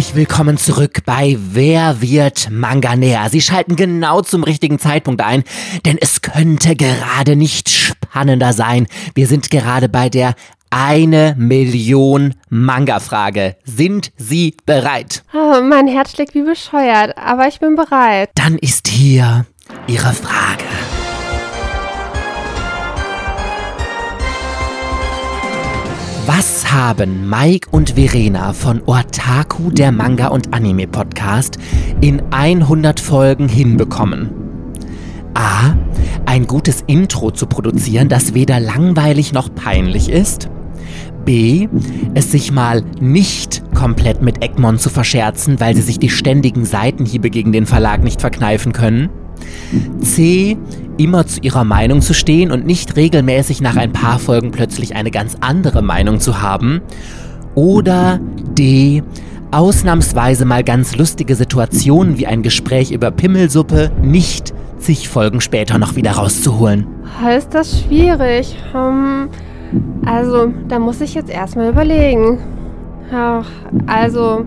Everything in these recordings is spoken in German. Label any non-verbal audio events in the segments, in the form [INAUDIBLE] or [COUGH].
Herzlich willkommen zurück bei Wer wird Manganär? Sie schalten genau zum richtigen Zeitpunkt ein, denn es könnte gerade nicht spannender sein. Wir sind gerade bei der eine Million Manga-Frage. Sind Sie bereit? Oh, mein Herz schlägt wie bescheuert, aber ich bin bereit. Dann ist hier Ihre Frage. Was haben Mike und Verena von Otaku, der Manga- und Anime-Podcast, in 100 Folgen hinbekommen? A. Ein gutes Intro zu produzieren, das weder langweilig noch peinlich ist. B. Es sich mal nicht komplett mit Egmont zu verscherzen, weil sie sich die ständigen Seitenhiebe gegen den Verlag nicht verkneifen können. C. Immer zu ihrer Meinung zu stehen und nicht regelmäßig nach ein paar Folgen plötzlich eine ganz andere Meinung zu haben. Oder D. Ausnahmsweise mal ganz lustige Situationen wie ein Gespräch über Pimmelsuppe nicht zig Folgen später noch wieder rauszuholen. Ist das schwierig? Hm, also, da muss ich jetzt erstmal überlegen. Ach, also,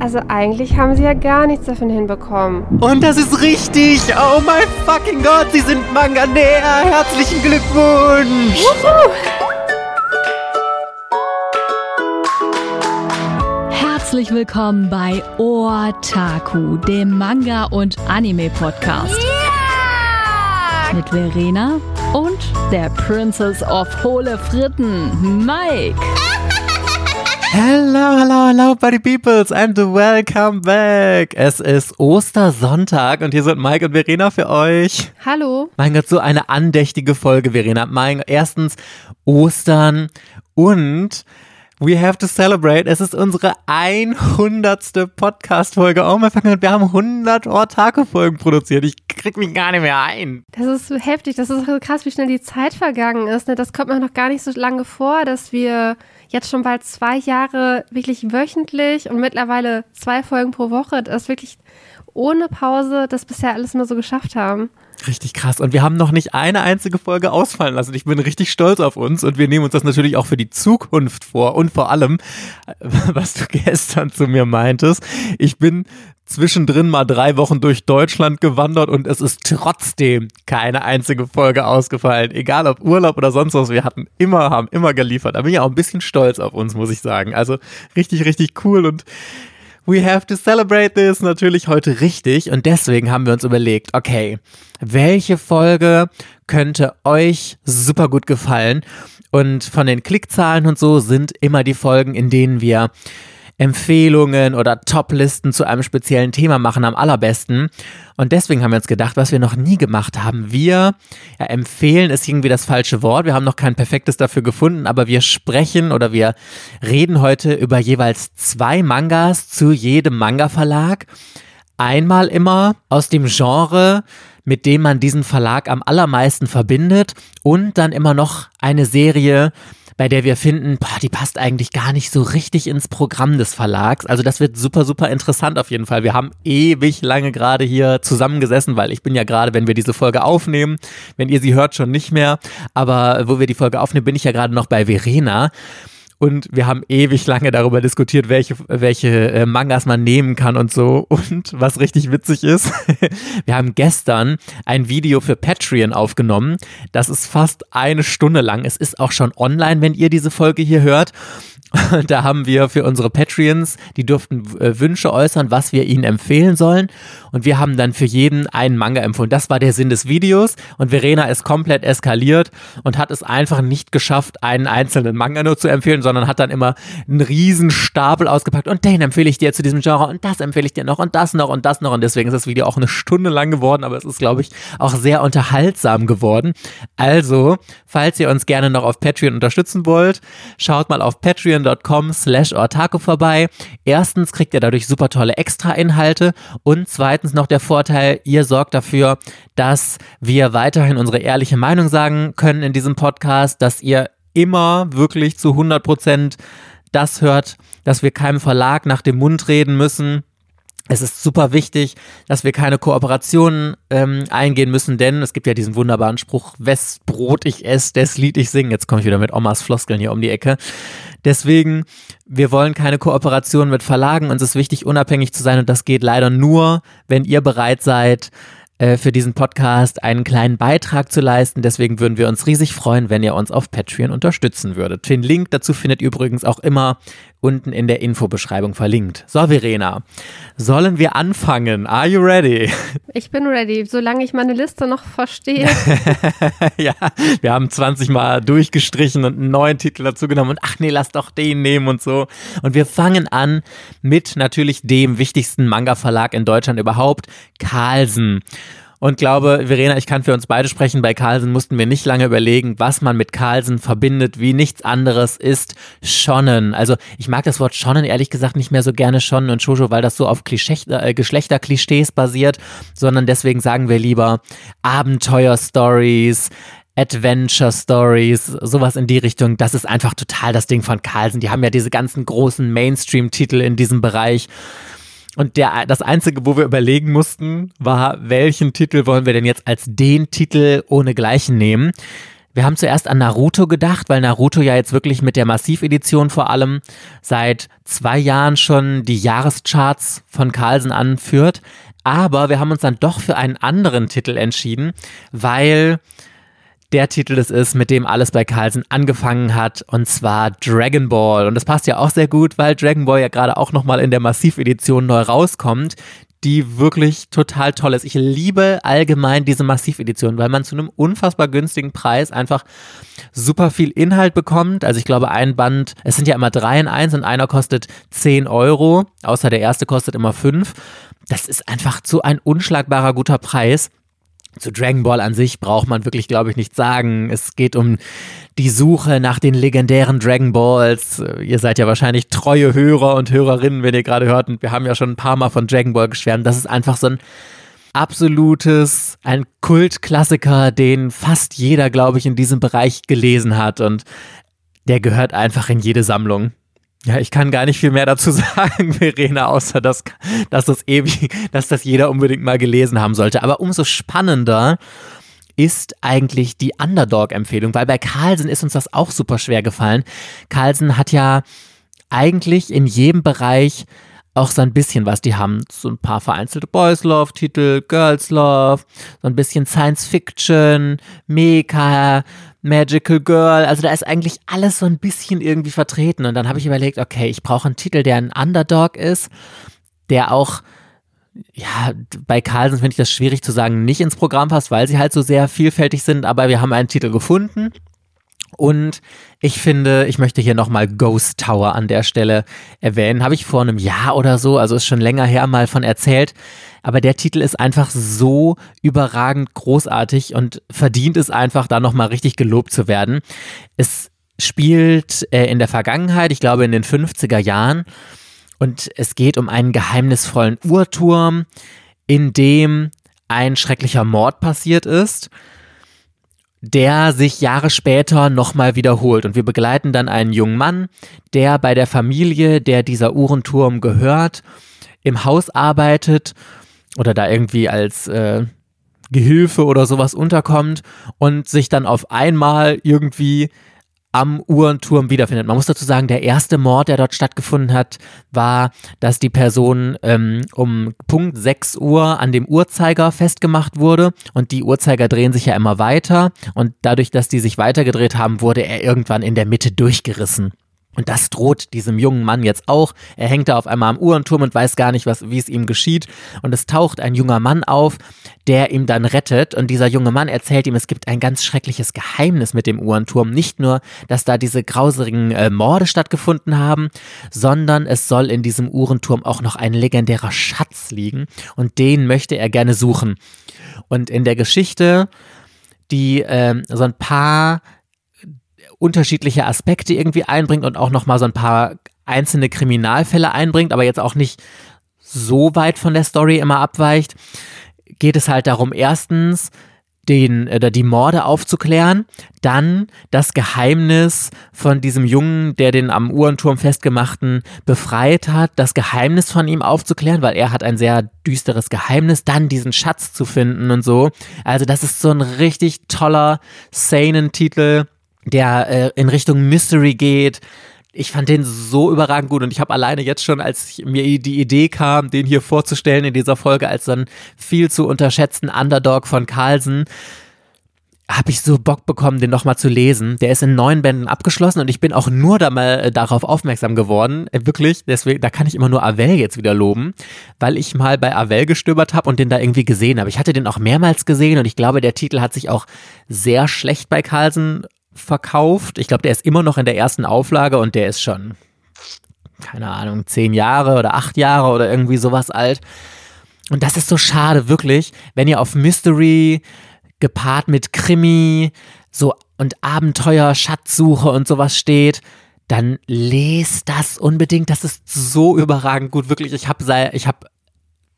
also eigentlich haben sie ja gar nichts davon hinbekommen. Und das ist richtig! Oh mein fucking Gott, Sie sind Manganär! Herzlichen Glückwunsch! Wuhu! Herzlich willkommen bei Otaku, dem Manga- und Anime-Podcast. Mit Verena und der Princess of Hohle Fritten, Mike. [LAUGHS] Hello, hello, hello, Buddy Peoples and welcome back! Es ist Ostersonntag und hier sind Mike und Verena für euch. Hallo? Mein Gott, so eine andächtige Folge, Verena. Mein, erstens Ostern und we have to celebrate. Es ist unsere 100. Podcast-Folge. Oh mein fucking Gott, wir haben 100 Ortake-Folgen produziert. Ich krieg mich gar nicht mehr ein. Das ist so heftig, das ist so krass, wie schnell die Zeit vergangen ist. Ne? Das kommt mir noch gar nicht so lange vor, dass wir jetzt schon bald zwei Jahre wirklich wöchentlich und mittlerweile zwei Folgen pro Woche, das wirklich ohne Pause das bisher alles immer so geschafft haben. Richtig krass. Und wir haben noch nicht eine einzige Folge ausfallen lassen. Ich bin richtig stolz auf uns und wir nehmen uns das natürlich auch für die Zukunft vor. Und vor allem, [LAUGHS] was du gestern zu mir meintest, ich bin zwischendrin mal drei Wochen durch Deutschland gewandert und es ist trotzdem keine einzige Folge ausgefallen. Egal ob Urlaub oder sonst was, wir hatten immer, haben immer geliefert. Da bin ich auch ein bisschen stolz auf uns, muss ich sagen. Also richtig, richtig cool und We have to celebrate this natürlich heute richtig und deswegen haben wir uns überlegt, okay, welche Folge könnte euch super gut gefallen? Und von den Klickzahlen und so sind immer die Folgen, in denen wir Empfehlungen oder Toplisten zu einem speziellen Thema machen am allerbesten. Und deswegen haben wir uns gedacht, was wir noch nie gemacht haben. Wir ja, empfehlen ist irgendwie das falsche Wort. Wir haben noch kein perfektes dafür gefunden, aber wir sprechen oder wir reden heute über jeweils zwei Mangas zu jedem Manga-Verlag. Einmal immer aus dem Genre, mit dem man diesen Verlag am allermeisten verbindet und dann immer noch eine Serie, bei der wir finden, boah, die passt eigentlich gar nicht so richtig ins Programm des Verlags. Also das wird super, super interessant auf jeden Fall. Wir haben ewig lange gerade hier zusammengesessen, weil ich bin ja gerade, wenn wir diese Folge aufnehmen, wenn ihr sie hört, schon nicht mehr, aber wo wir die Folge aufnehmen, bin ich ja gerade noch bei Verena. Und wir haben ewig lange darüber diskutiert, welche, welche äh, Mangas man nehmen kann und so. [LAUGHS] Und was richtig witzig ist, [LAUGHS] wir haben gestern ein Video für Patreon aufgenommen. Das ist fast eine Stunde lang. Es ist auch schon online, wenn ihr diese Folge hier hört. [LAUGHS] Da haben wir für unsere Patreons, die durften äh, Wünsche äußern, was wir ihnen empfehlen sollen. Und wir haben dann für jeden einen Manga empfohlen. Das war der Sinn des Videos. Und Verena ist komplett eskaliert und hat es einfach nicht geschafft, einen einzelnen Manga nur zu empfehlen, sondern hat dann immer einen riesen Stapel ausgepackt. Und den empfehle ich dir zu diesem Genre und das empfehle ich dir noch und das noch und das noch. Und deswegen ist das Video auch eine Stunde lang geworden, aber es ist, glaube ich, auch sehr unterhaltsam geworden. Also, falls ihr uns gerne noch auf Patreon unterstützen wollt, schaut mal auf patreon.com slash ortaco vorbei. Erstens kriegt ihr dadurch super tolle Extra-Inhalte und zweitens noch der Vorteil, ihr sorgt dafür, dass wir weiterhin unsere ehrliche Meinung sagen können in diesem Podcast, dass ihr immer wirklich zu 100 Prozent das hört, dass wir keinem Verlag nach dem Mund reden müssen, Es ist super wichtig, dass wir keine Kooperationen ähm, eingehen müssen, denn es gibt ja diesen wunderbaren Spruch, wes Brot ich esse, des Lied ich sing. Jetzt komme ich wieder mit Omas Floskeln hier um die Ecke. Deswegen, wir wollen keine Kooperation mit Verlagen. Uns ist wichtig, unabhängig zu sein und das geht leider nur, wenn ihr bereit seid, äh, für diesen Podcast einen kleinen Beitrag zu leisten. Deswegen würden wir uns riesig freuen, wenn ihr uns auf Patreon unterstützen würdet. Den Link dazu findet ihr übrigens auch immer unten in der Infobeschreibung verlinkt. So, Verena, sollen wir anfangen? Are you ready? Ich bin ready, solange ich meine Liste noch verstehe. [LAUGHS] ja, wir haben 20 Mal durchgestrichen und einen neuen Titel dazu genommen und ach nee, lass doch den nehmen und so. Und wir fangen an mit natürlich dem wichtigsten Manga-Verlag in Deutschland überhaupt, Carlsen. Und glaube, Verena, ich kann für uns beide sprechen. Bei Carlsen mussten wir nicht lange überlegen, was man mit Carlsen verbindet, wie nichts anderes ist Shonen. Also ich mag das Wort Shonen ehrlich gesagt nicht mehr so gerne Shonen und Shoujo, weil das so auf äh, Geschlechterklischees basiert, sondern deswegen sagen wir lieber Abenteuer-Stories, Adventure Stories, sowas in die Richtung. Das ist einfach total das Ding von Carlsen. Die haben ja diese ganzen großen Mainstream-Titel in diesem Bereich. Und der, das Einzige, wo wir überlegen mussten, war, welchen Titel wollen wir denn jetzt als den Titel ohne Gleichen nehmen? Wir haben zuerst an Naruto gedacht, weil Naruto ja jetzt wirklich mit der Massivedition vor allem seit zwei Jahren schon die Jahrescharts von Carlsen anführt. Aber wir haben uns dann doch für einen anderen Titel entschieden, weil der Titel es ist, mit dem alles bei Carlsen angefangen hat, und zwar Dragon Ball. Und das passt ja auch sehr gut, weil Dragon Ball ja gerade auch nochmal in der Massivedition neu rauskommt, die wirklich total toll ist. Ich liebe allgemein diese Massivedition, weil man zu einem unfassbar günstigen Preis einfach super viel Inhalt bekommt. Also ich glaube, ein Band, es sind ja immer drei in eins und einer kostet 10 Euro, außer der erste kostet immer fünf. Das ist einfach so ein unschlagbarer guter Preis. Zu Dragon Ball an sich braucht man wirklich, glaube ich, nichts sagen. Es geht um die Suche nach den legendären Dragon Balls. Ihr seid ja wahrscheinlich treue Hörer und Hörerinnen, wenn ihr gerade hört. Und wir haben ja schon ein paar Mal von Dragon Ball geschwärmt. Das ist einfach so ein absolutes, ein Kultklassiker, den fast jeder, glaube ich, in diesem Bereich gelesen hat. Und der gehört einfach in jede Sammlung. Ja, ich kann gar nicht viel mehr dazu [LAUGHS] sagen, Verena, außer dass, dass das ewig, dass das jeder unbedingt mal gelesen haben sollte. Aber umso spannender ist eigentlich die Underdog-Empfehlung, weil bei Carlsen ist uns das auch super schwer gefallen. Carlsen hat ja eigentlich in jedem Bereich auch so ein bisschen was. Die haben so ein paar vereinzelte Boys Love Titel, Girls Love, so ein bisschen Science Fiction, Mecha, Magical Girl. Also da ist eigentlich alles so ein bisschen irgendwie vertreten. Und dann habe ich überlegt, okay, ich brauche einen Titel, der ein Underdog ist, der auch ja, bei Carlsen finde ich das schwierig zu sagen, nicht ins Programm passt, weil sie halt so sehr vielfältig sind, aber wir haben einen Titel gefunden. Und ich finde, ich möchte hier nochmal Ghost Tower an der Stelle erwähnen. Habe ich vor einem Jahr oder so, also ist schon länger her, mal von erzählt. Aber der Titel ist einfach so überragend großartig und verdient es einfach, da nochmal richtig gelobt zu werden. Es spielt äh, in der Vergangenheit, ich glaube in den 50er Jahren. Und es geht um einen geheimnisvollen Uhrturm, in dem ein schrecklicher Mord passiert ist der sich Jahre später nochmal wiederholt. Und wir begleiten dann einen jungen Mann, der bei der Familie, der dieser Uhrenturm gehört, im Haus arbeitet oder da irgendwie als äh, Gehilfe oder sowas unterkommt und sich dann auf einmal irgendwie am Uhrenturm wiederfindet. Man muss dazu sagen, der erste Mord, der dort stattgefunden hat, war, dass die Person ähm, um Punkt 6 Uhr an dem Uhrzeiger festgemacht wurde und die Uhrzeiger drehen sich ja immer weiter und dadurch, dass die sich weitergedreht haben, wurde er irgendwann in der Mitte durchgerissen. Und das droht diesem jungen Mann jetzt auch. Er hängt da auf einmal am Uhrenturm und weiß gar nicht, was, wie es ihm geschieht. Und es taucht ein junger Mann auf, der ihm dann rettet. Und dieser junge Mann erzählt ihm, es gibt ein ganz schreckliches Geheimnis mit dem Uhrenturm. Nicht nur, dass da diese grausigen äh, Morde stattgefunden haben, sondern es soll in diesem Uhrenturm auch noch ein legendärer Schatz liegen. Und den möchte er gerne suchen. Und in der Geschichte, die äh, so ein paar unterschiedliche Aspekte irgendwie einbringt und auch nochmal so ein paar einzelne Kriminalfälle einbringt, aber jetzt auch nicht so weit von der Story immer abweicht, geht es halt darum, erstens, den oder die Morde aufzuklären, dann das Geheimnis von diesem Jungen, der den am Uhrenturm festgemachten befreit hat, das Geheimnis von ihm aufzuklären, weil er hat ein sehr düsteres Geheimnis, dann diesen Schatz zu finden und so. Also das ist so ein richtig toller Seinen-Titel, der äh, in Richtung Mystery geht ich fand den so überragend gut und ich habe alleine jetzt schon, als mir die Idee kam, den hier vorzustellen in dieser Folge als so einen viel zu unterschätzten Underdog von Carlsen, habe ich so Bock bekommen, den nochmal zu lesen. Der ist in neun Bänden abgeschlossen und ich bin auch nur da mal äh, darauf aufmerksam geworden. Äh, wirklich, deswegen, da kann ich immer nur Avel jetzt wieder loben, weil ich mal bei Avel gestöbert habe und den da irgendwie gesehen habe. Ich hatte den auch mehrmals gesehen und ich glaube, der Titel hat sich auch sehr schlecht bei Carlsen verkauft. Ich glaube, der ist immer noch in der ersten Auflage und der ist schon, keine Ahnung, zehn Jahre oder acht Jahre oder irgendwie sowas alt. Und das ist so schade, wirklich, wenn ihr auf Mystery gepaart mit Krimi so und Abenteuer, Schatzsuche und sowas steht, dann lest das unbedingt. Das ist so überragend gut, wirklich. Ich habe ich habe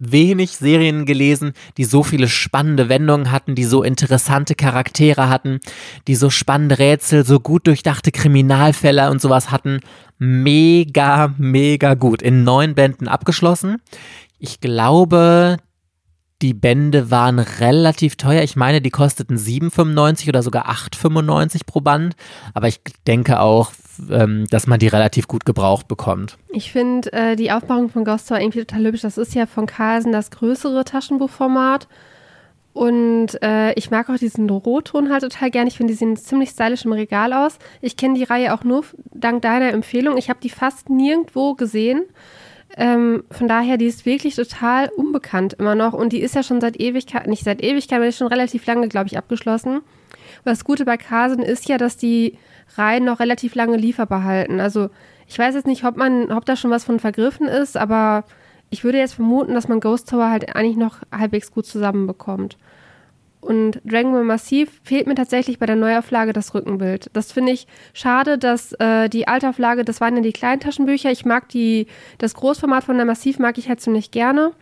wenig Serien gelesen, die so viele spannende Wendungen hatten, die so interessante Charaktere hatten, die so spannende Rätsel, so gut durchdachte Kriminalfälle und sowas hatten. Mega, mega gut. In neun Bänden abgeschlossen. Ich glaube, die Bände waren relativ teuer. Ich meine, die kosteten 7,95 oder sogar 8,95 pro Band. Aber ich denke auch, ähm, dass man die relativ gut gebraucht bekommt. Ich finde äh, die Aufmachung von Ghost Tower irgendwie total hübsch. Das ist ja von Carlsen das größere Taschenbuchformat. Und äh, ich mag auch diesen Rotton halt total gern. Ich finde, die sehen ziemlich stylisch im Regal aus. Ich kenne die Reihe auch nur dank deiner Empfehlung. Ich habe die fast nirgendwo gesehen. Ähm, von daher, die ist wirklich total unbekannt immer noch und die ist ja schon seit Ewigkeit, nicht seit Ewigkeit, aber ist schon relativ lange, glaube ich, abgeschlossen. Was Gute bei Carson ist ja, dass die Reihen noch relativ lange lieferbar halten. Also ich weiß jetzt nicht, ob man, ob da schon was von vergriffen ist, aber ich würde jetzt vermuten, dass man Ghost Tower halt eigentlich noch halbwegs gut zusammenbekommt. Und Dragon Ball Massiv fehlt mir tatsächlich bei der Neuauflage das Rückenbild. Das finde ich schade, dass äh, die Altauflage, das waren ja die kleinen Taschenbücher. Ich mag die, das Großformat von der Massiv mag ich halt ziemlich gerne.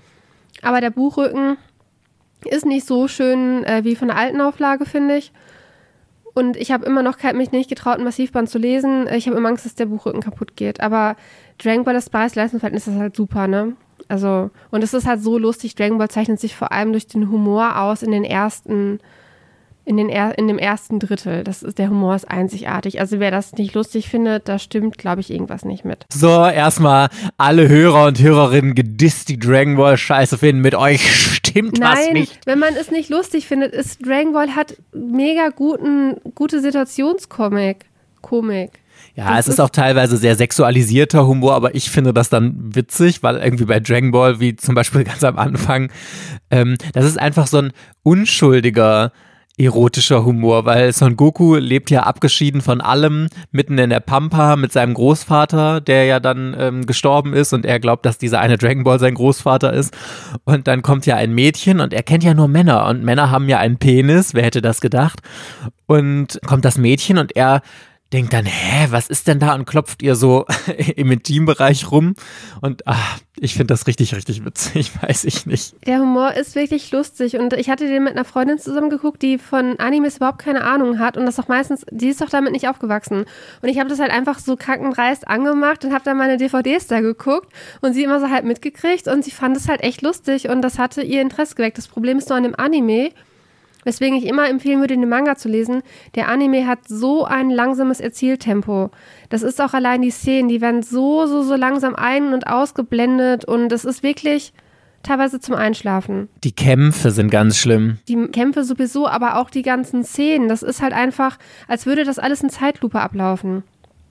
Aber der Buchrücken ist nicht so schön äh, wie von der alten Auflage, finde ich. Und ich habe immer noch mich nicht getraut, ein Massivband zu lesen. Ich habe immer Angst, dass der Buchrücken kaputt geht. Aber Dragon Ball das Preis-Leistungsverhältnis ist halt super, ne? Also, und es ist halt so lustig. Dragon Ball zeichnet sich vor allem durch den Humor aus in den ersten, in, den er, in dem ersten Drittel. Das ist, der Humor ist einzigartig. Also, wer das nicht lustig findet, da stimmt, glaube ich, irgendwas nicht mit. So, erstmal alle Hörer und Hörerinnen gedisst, die Dragon Ball Scheiße finden. Mit euch [LAUGHS] stimmt Nein, was nicht. Wenn man es nicht lustig findet, ist Dragon Ball hat mega guten, gute Situationskomik. Komik. Ja, das es ist auch teilweise sehr sexualisierter Humor, aber ich finde das dann witzig, weil irgendwie bei Dragon Ball, wie zum Beispiel [LAUGHS] ganz am Anfang, ähm, das ist einfach so ein unschuldiger erotischer Humor, weil Son Goku lebt ja abgeschieden von allem, mitten in der Pampa mit seinem Großvater, der ja dann ähm, gestorben ist und er glaubt, dass dieser eine Dragon Ball sein Großvater ist. Und dann kommt ja ein Mädchen und er kennt ja nur Männer und Männer haben ja einen Penis, wer hätte das gedacht? Und kommt das Mädchen und er denkt dann, hä, was ist denn da? Und klopft ihr so [LAUGHS] im Intimbereich rum. Und ach, ich finde das richtig, richtig witzig, [LAUGHS] weiß ich nicht. Der Humor ist wirklich lustig. Und ich hatte den mit einer Freundin zusammen geguckt, die von Animes überhaupt keine Ahnung hat. Und das auch meistens, die ist doch damit nicht aufgewachsen. Und ich habe das halt einfach so kackenreist angemacht und habe dann meine DVDs da geguckt und sie immer so halt mitgekriegt. Und sie fand es halt echt lustig und das hatte ihr Interesse geweckt. Das Problem ist nur an dem Anime Weswegen ich immer empfehlen würde, den Manga zu lesen. Der Anime hat so ein langsames Erzähltempo. Das ist auch allein die Szenen, die werden so, so, so langsam ein- und ausgeblendet und es ist wirklich teilweise zum Einschlafen. Die Kämpfe sind ganz schlimm. Die Kämpfe sowieso, aber auch die ganzen Szenen. Das ist halt einfach, als würde das alles in Zeitlupe ablaufen.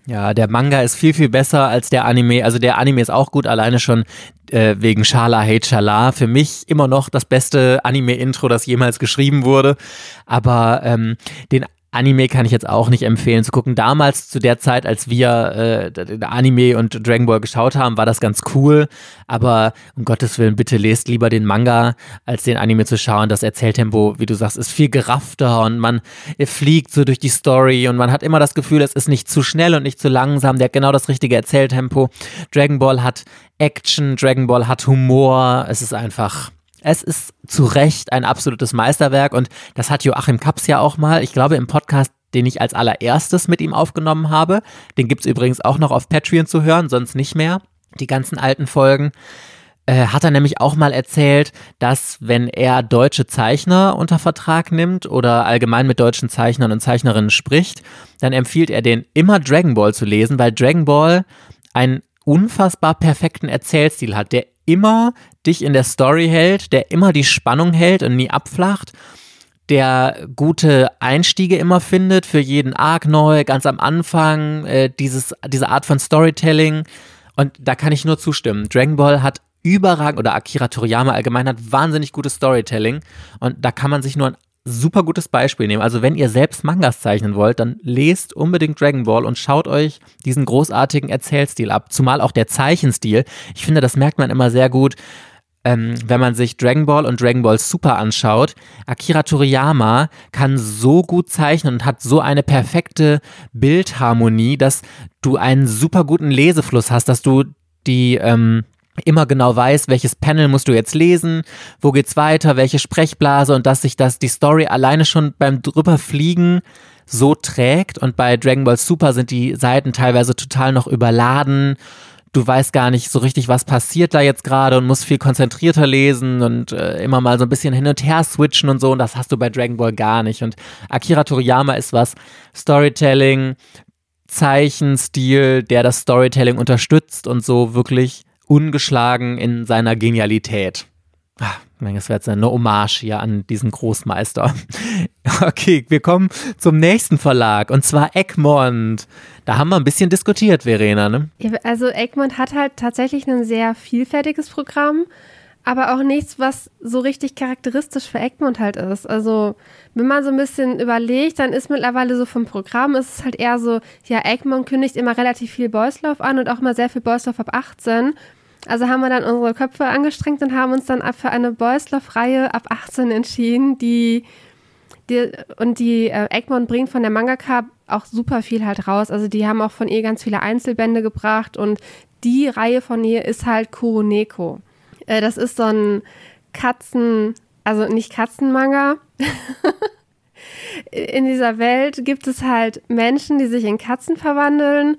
Ja, der Manga ist viel, viel besser als der Anime. Also der Anime ist auch gut, alleine schon äh, wegen Shala Hate Shala. Für mich immer noch das beste Anime-Intro, das jemals geschrieben wurde. Aber ähm, den Anime kann ich jetzt auch nicht empfehlen zu gucken. Damals zu der Zeit, als wir äh, Anime und Dragon Ball geschaut haben, war das ganz cool. Aber um Gottes Willen, bitte lest lieber den Manga, als den Anime zu schauen. Das Erzähltempo, wie du sagst, ist viel geraffter und man fliegt so durch die Story und man hat immer das Gefühl, es ist nicht zu schnell und nicht zu langsam. Der hat genau das richtige Erzähltempo. Dragon Ball hat Action, Dragon Ball hat Humor. Es ist einfach Es ist zu Recht ein absolutes Meisterwerk und das hat Joachim Kaps ja auch mal, ich glaube im Podcast, den ich als allererstes mit ihm aufgenommen habe. Den gibt es übrigens auch noch auf Patreon zu hören, sonst nicht mehr. Die ganzen alten Folgen. Äh, hat er nämlich auch mal erzählt, dass wenn er deutsche Zeichner unter Vertrag nimmt oder allgemein mit deutschen Zeichnern und Zeichnerinnen spricht, dann empfiehlt er denen immer Dragon Ball zu lesen, weil Dragon Ball einen unfassbar perfekten Erzählstil hat, der immer dich in der Story hält, der immer die Spannung hält und nie abflacht, der gute Einstiege immer findet für jeden Arc neu, ganz am Anfang, äh, dieses, diese Art von Storytelling. Und da kann ich nur zustimmen. Dragon Ball hat überragend, oder Akira Toriyama allgemein hat wahnsinnig gutes Storytelling. Und da kann man sich nur ein super gutes Beispiel nehmen. Also wenn ihr selbst Mangas zeichnen wollt, dann lest unbedingt Dragon Ball und schaut euch diesen großartigen Erzählstil ab. Zumal auch der Zeichenstil. Ich finde, das merkt man immer sehr gut, ähm, wenn man sich Dragon Ball und Dragon Ball Super anschaut. Akira Toriyama kann so gut zeichnen und hat so eine perfekte Bildharmonie, dass du einen super guten Lesefluss hast, dass du die ähm, immer genau weiß, welches Panel musst du jetzt lesen, wo geht's weiter, welche Sprechblase und dass sich das die Story alleine schon beim drüberfliegen so trägt. Und bei Dragon Ball Super sind die Seiten teilweise total noch überladen. Du weißt gar nicht so richtig, was passiert da jetzt gerade und musst viel konzentrierter lesen und äh, immer mal so ein bisschen hin und her switchen und so. Und das hast du bei Dragon Ball gar nicht. Und Akira Toriyama ist was. Storytelling, Zeichenstil, der das Storytelling unterstützt und so wirklich ungeschlagen in seiner Genialität. Ach, das wäre jetzt eine Hommage hier an diesen Großmeister. [LAUGHS] Okay, wir kommen zum nächsten Verlag und zwar Egmont. Da haben wir ein bisschen diskutiert, Verena. Ne? also Egmont hat halt tatsächlich ein sehr vielfältiges Programm, aber auch nichts, was so richtig charakteristisch für Egmont halt ist. Also wenn man so ein bisschen überlegt, dann ist mittlerweile so vom Programm, ist es halt eher so, ja, Egmont kündigt immer relativ viel Boys Love an und auch immer sehr viel Boys Love ab 18. Also haben wir dann unsere Köpfe angestrengt und haben uns dann für eine Boyslove-Reihe ab 18 entschieden, die, die und die äh, Egmont bringt von der Mangaka auch super viel halt raus. Also die haben auch von ihr ganz viele Einzelbände gebracht und die Reihe von ihr ist halt Kuroneko. Äh, das ist so ein Katzen, also nicht Katzenmanga. [LAUGHS] in dieser Welt gibt es halt Menschen, die sich in Katzen verwandeln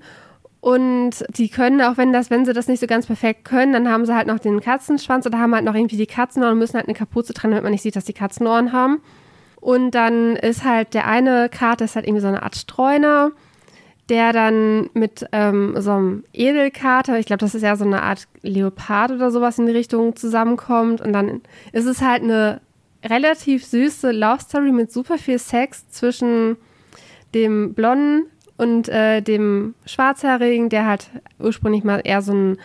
und die können, auch wenn das, wenn sie das nicht so ganz perfekt können, dann haben sie halt noch den Katzenschwanz oder haben halt noch irgendwie die Katzenohren und müssen halt eine Kapuze dran, damit man nicht sieht, dass die Katzenohren haben. Und dann ist halt der eine Kater ist halt irgendwie so eine Art Streuner, der dann mit ähm, so einem Edelkater, ich glaube, das ist ja so eine Art Leopard oder sowas in die Richtung zusammenkommt. Und dann ist es halt eine relativ süße Love Story mit super viel Sex zwischen dem blonden und äh, dem Schwarzhaarigen, der halt ursprünglich mal eher so ein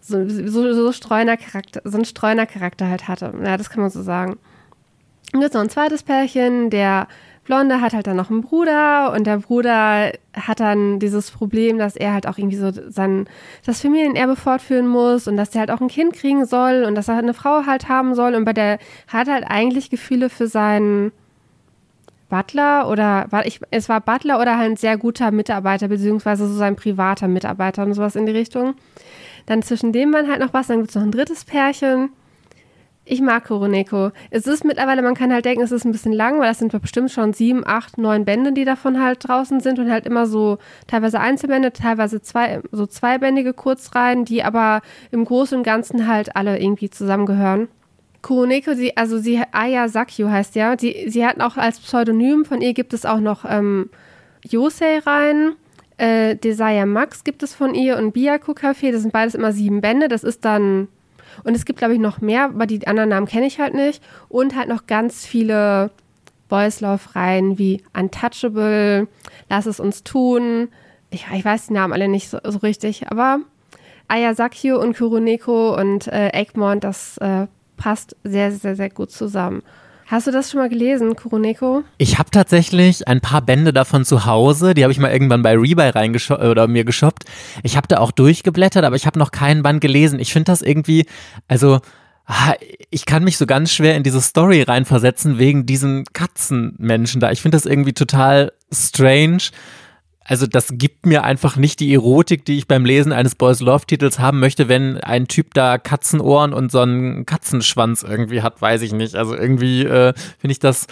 so, so, so Streuner-Charakter, so ein Streuner-Charakter halt hatte. Ja, das kann man so sagen. Und jetzt noch ein zweites Pärchen, der Blonde hat halt dann noch einen Bruder und der Bruder hat dann dieses Problem, dass er halt auch irgendwie so sein, das Familienerbe fortführen muss und dass er halt auch ein Kind kriegen soll und dass er halt eine Frau halt haben soll und bei der hat halt eigentlich Gefühle für seinen Butler oder war ich, es war Butler oder halt ein sehr guter Mitarbeiter, beziehungsweise so sein privater Mitarbeiter und sowas in die Richtung. Dann zwischen dem waren halt noch was, dann gibt es noch ein drittes Pärchen. Ich mag Koroneko. Es ist mittlerweile, man kann halt denken, es ist ein bisschen lang, weil das sind bestimmt schon sieben, acht, neun Bände, die davon halt draußen sind und halt immer so teilweise Einzelbände, teilweise zwei, so zweibändige Kurzreihen, die aber im Großen und Ganzen halt alle irgendwie zusammengehören. Kuroneko, sie, also sie, Aya Sakyo heißt ja, die, sie hat auch als Pseudonym, von ihr gibt es auch noch ähm, Yosei rein, äh, Desire Max gibt es von ihr und Byaku Café, das sind beides immer sieben Bände, das ist dann, und es gibt glaube ich noch mehr, aber die anderen Namen kenne ich halt nicht und halt noch ganz viele Boys Love Reihen wie Untouchable, Lass es uns tun, ich, ich weiß die Namen alle nicht so, so richtig, aber Ayasakyo und Kuroneko und äh, Egmont, das äh, passt sehr, sehr, sehr gut zusammen. Hast du das schon mal gelesen, Kuroneko? Ich habe tatsächlich ein paar Bände davon zu Hause. Die habe ich mal irgendwann bei Rebuy reingeschoppt oder mir geshoppt. Ich habe da auch durchgeblättert, aber ich habe noch keinen Band gelesen. Ich finde das irgendwie, also ah, ich kann mich so ganz schwer in diese Story reinversetzen wegen diesen Katzenmenschen da. Ich finde das irgendwie total strange also das gibt mir einfach nicht die Erotik, die ich beim Lesen eines Boys Love Titels haben möchte, wenn ein Typ da Katzenohren und so einen Katzenschwanz irgendwie hat, weiß ich nicht. Also irgendwie äh, finde ich das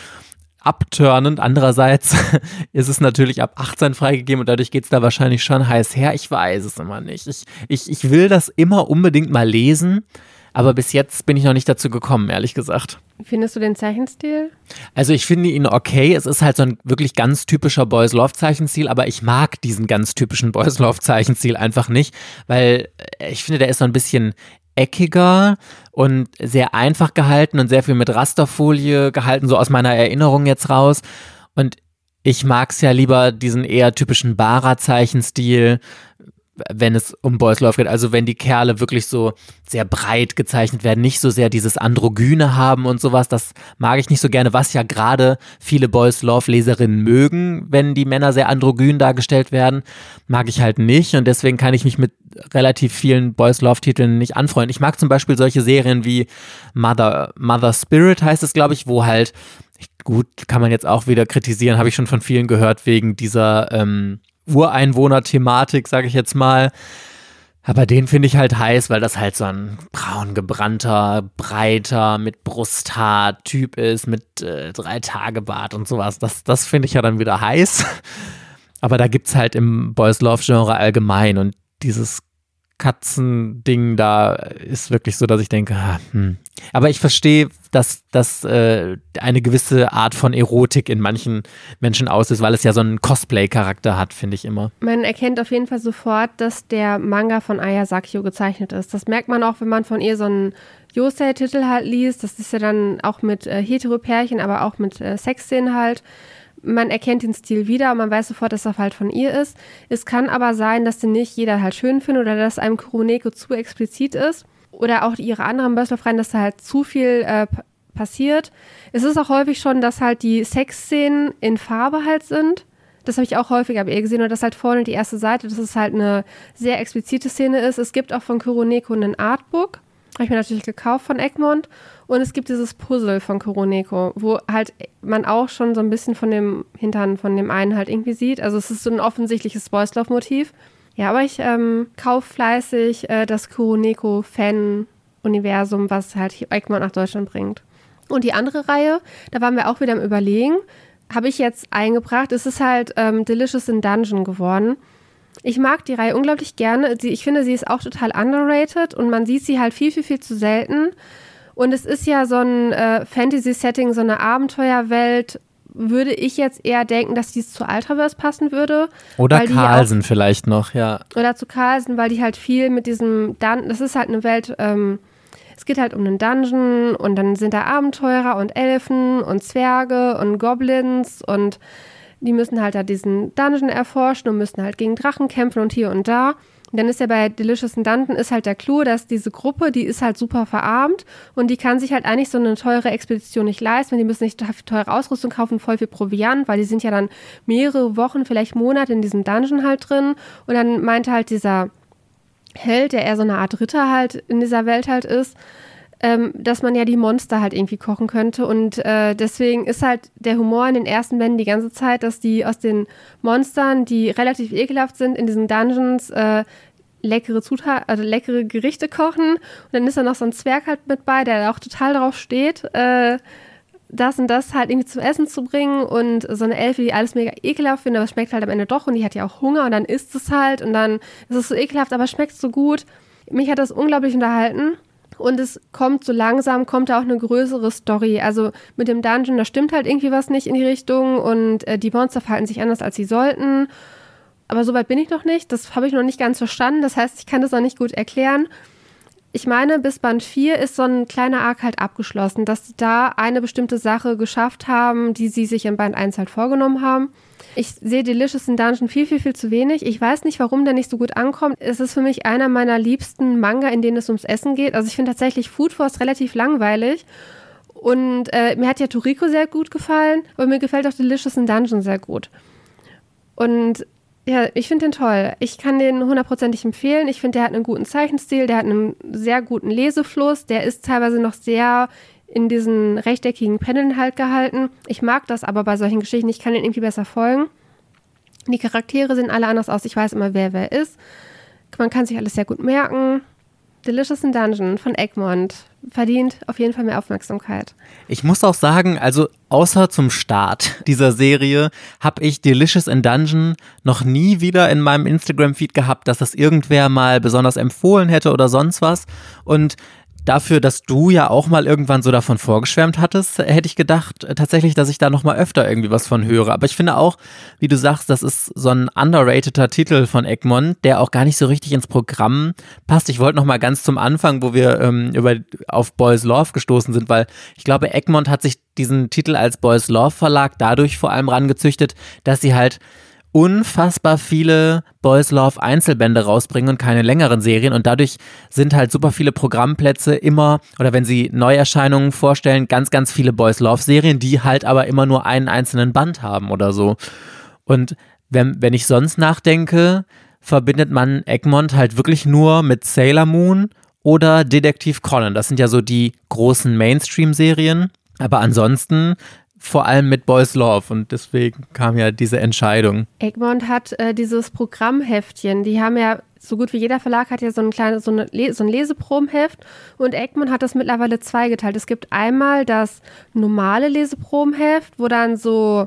abturnend. Andererseits [LAUGHS] ist es natürlich ab 18 freigegeben und dadurch geht es da wahrscheinlich schon heiß her. Ich weiß es immer nicht. Ich, ich, ich will das immer unbedingt mal lesen, aber bis jetzt bin ich noch nicht dazu gekommen, ehrlich gesagt. Findest du den Zeichenstil? Also ich finde ihn okay. Es ist halt so ein wirklich ganz typischer Boys Love Zeichenstil, aber ich mag diesen ganz typischen [LAUGHS] Boys Love Zeichenstil einfach nicht, weil ich finde, der ist so ein bisschen eckiger und sehr einfach gehalten und sehr viel mit Rasterfolie gehalten, so aus meiner Erinnerung jetzt raus. Und ich mag es ja lieber diesen eher typischen Bara-Zeichenstil, wenn es um Boys Love geht. Also wenn die Kerle wirklich so sehr breit gezeichnet werden, nicht so sehr dieses Androgyne haben und sowas. Das mag ich nicht so gerne, was ja gerade viele Boys Love Leserinnen mögen, wenn die Männer sehr androgyn dargestellt werden. Mag ich halt nicht und deswegen kann ich mich mit relativ vielen Boys Love Titeln nicht anfreunden. Ich mag zum Beispiel solche Serien wie Mother, Mother Spirit heißt es, glaube ich, wo halt gut, kann man jetzt auch wieder kritisieren, habe ich schon von vielen gehört, wegen dieser ähm, Ureinwohner-Thematik, sage ich jetzt mal. Aber den finde ich halt heiß, weil das halt so ein braun gebrannter, breiter, mit Brusthaar Typ ist, mit äh, drei Tage Bart und sowas. Das, das finde ich ja dann wieder heiß. Aber da gibt es halt im Boys Love Genre allgemein und dieses Katzending da ist wirklich so, dass ich denke, ah, hm. aber ich verstehe, dass das äh, eine gewisse Art von Erotik in manchen Menschen aus ist, weil es ja so einen Cosplay-Charakter hat, finde ich immer. Man erkennt auf jeden Fall sofort, dass der Manga von Aya Sakio gezeichnet ist. Das merkt man auch, wenn man von ihr so einen Yosei-Titel halt liest. Das ist ja dann auch mit äh, Hetero-Pärchen, aber auch mit äh, Sexszenen halt man erkennt den Stil wieder und man weiß sofort, dass er halt von ihr ist. Es kann aber sein, dass den nicht jeder halt schön findet oder dass einem Kuroneko zu explizit ist. Oder auch ihre anderen Börslerfreien, dass da halt zu viel äh, passiert. Es ist auch häufig schon, dass halt die Sexszenen in Farbe halt sind. Das habe ich auch häufiger bei ihr gesehen, oder dass halt vorne die erste Seite, dass es halt eine sehr explizite Szene ist. Es gibt auch von Kuroneko einen Artbook. Habe ich mir natürlich gekauft von Egmont. Und es gibt dieses Puzzle von Koroneko, wo halt man auch schon so ein bisschen von dem Hintern von dem einen halt irgendwie sieht. Also es ist so ein offensichtliches Boyslauf-Motiv. Ja, aber ich ähm, kaufe fleißig äh, das Koroneko-Fan-Universum, was halt Egmont nach Deutschland bringt. Und die andere Reihe, da waren wir auch wieder im Überlegen, habe ich jetzt eingebracht. Es ist halt ähm, Delicious in Dungeon geworden. Ich mag die Reihe unglaublich gerne. Ich finde, sie ist auch total underrated und man sieht sie halt viel, viel, viel zu selten. Und es ist ja so ein äh, Fantasy-Setting, so eine Abenteuerwelt. Würde ich jetzt eher denken, dass dies zu Ultraverse passen würde. Oder Carlsen auch, vielleicht noch, ja. Oder zu Carlsen, weil die halt viel mit diesem Dun das ist halt eine Welt, ähm, es geht halt um einen Dungeon und dann sind da Abenteurer und Elfen und Zwerge und Goblins und die müssen halt da diesen Dungeon erforschen und müssen halt gegen Drachen kämpfen und hier und da. Und dann ist ja bei Delicious Dungeon ist halt der Clou, dass diese Gruppe, die ist halt super verarmt und die kann sich halt eigentlich so eine teure Expedition nicht leisten. Die müssen nicht teure Ausrüstung kaufen, voll viel Proviant, weil die sind ja dann mehrere Wochen, vielleicht Monate in diesem Dungeon halt drin. Und dann meinte halt dieser Held, der eher so eine Art Ritter halt in dieser Welt halt ist, ähm, dass man ja die Monster halt irgendwie kochen könnte. Und äh, deswegen ist halt der Humor in den ersten Bänden die ganze Zeit, dass die aus den Monstern, die relativ ekelhaft sind, in diesen Dungeons äh, leckere Zutaten, also leckere Gerichte kochen. Und dann ist da noch so ein Zwerg halt mit bei, der auch total drauf steht. Äh, das und das halt irgendwie zum Essen zu bringen und so eine Elfe, die alles mega ekelhaft findet, aber es schmeckt halt am Ende doch und die hat ja auch Hunger und dann isst es halt und dann ist es so ekelhaft, aber schmeckt so gut. Mich hat das unglaublich unterhalten und es kommt so langsam, kommt da auch eine größere Story. Also mit dem Dungeon, da stimmt halt irgendwie was nicht in die Richtung und äh, die Monster verhalten sich anders, als sie sollten. Aber soweit bin ich noch nicht. Das habe ich noch nicht ganz verstanden. Das heißt, ich kann das noch nicht gut erklären. Ich meine, bis Band 4 ist so ein kleiner Arc halt abgeschlossen, dass sie da eine bestimmte Sache geschafft haben, die sie sich in Band 1 halt vorgenommen haben. Ich sehe Delicious in Dungeon viel, viel, viel zu wenig. Ich weiß nicht, warum der nicht so gut ankommt. Es ist für mich einer meiner liebsten Manga, in denen es ums Essen geht. Also ich finde tatsächlich Food Force relativ langweilig. Und äh, mir hat ja Toriko sehr gut gefallen, aber mir gefällt auch Delicious in Dungeon sehr gut. Und ja, ich finde den toll. Ich kann den hundertprozentig empfehlen. Ich finde, der hat einen guten Zeichenstil, der hat einen sehr guten Lesefluss, der ist teilweise noch sehr in diesen rechteckigen Paneln halt gehalten. Ich mag das aber bei solchen Geschichten, ich kann den irgendwie besser folgen. Die Charaktere sehen alle anders aus. Ich weiß immer, wer wer ist. Man kann sich alles sehr gut merken. Delicious in Dungeon von Egmont verdient auf jeden Fall mehr Aufmerksamkeit. Ich muss auch sagen, also außer zum Start dieser Serie habe ich Delicious in Dungeon noch nie wieder in meinem Instagram-Feed gehabt, dass das irgendwer mal besonders empfohlen hätte oder sonst was. Und dafür, dass du ja auch mal irgendwann so davon vorgeschwärmt hattest, hätte ich gedacht äh, tatsächlich, dass ich da noch mal öfter irgendwie was von höre. Aber ich finde auch, wie du sagst, das ist so ein underrateder Titel von Egmont, der auch gar nicht so richtig ins Programm passt. Ich wollte noch mal ganz zum Anfang, wo wir ähm, über auf Boys Love gestoßen sind, weil ich glaube, Egmont hat sich diesen Titel als Boys Love Verlag dadurch vor allem rangezüchtet, dass sie halt unfassbar viele Boys Love Einzelbände rausbringen und keine längeren Serien und dadurch sind halt super viele Programmplätze immer oder wenn sie Neuerscheinungen vorstellen, ganz, ganz viele Boys Love Serien, die halt aber immer nur einen einzelnen Band haben oder so. Und wenn, wenn ich sonst nachdenke, verbindet man Egmont halt wirklich nur mit Sailor Moon oder Detektiv Conan. Das sind ja so die großen Mainstream-Serien. Aber ansonsten vor allem mit Boys Love und deswegen kam ja diese Entscheidung. Egmont hat äh, dieses Programmheftchen, die haben ja, so gut wie jeder Verlag hat ja so ein kleines, so, so ein Leseprobenheft und Egmont hat das mittlerweile zweigeteilt. Es gibt einmal das normale Leseprobenheft, wo dann so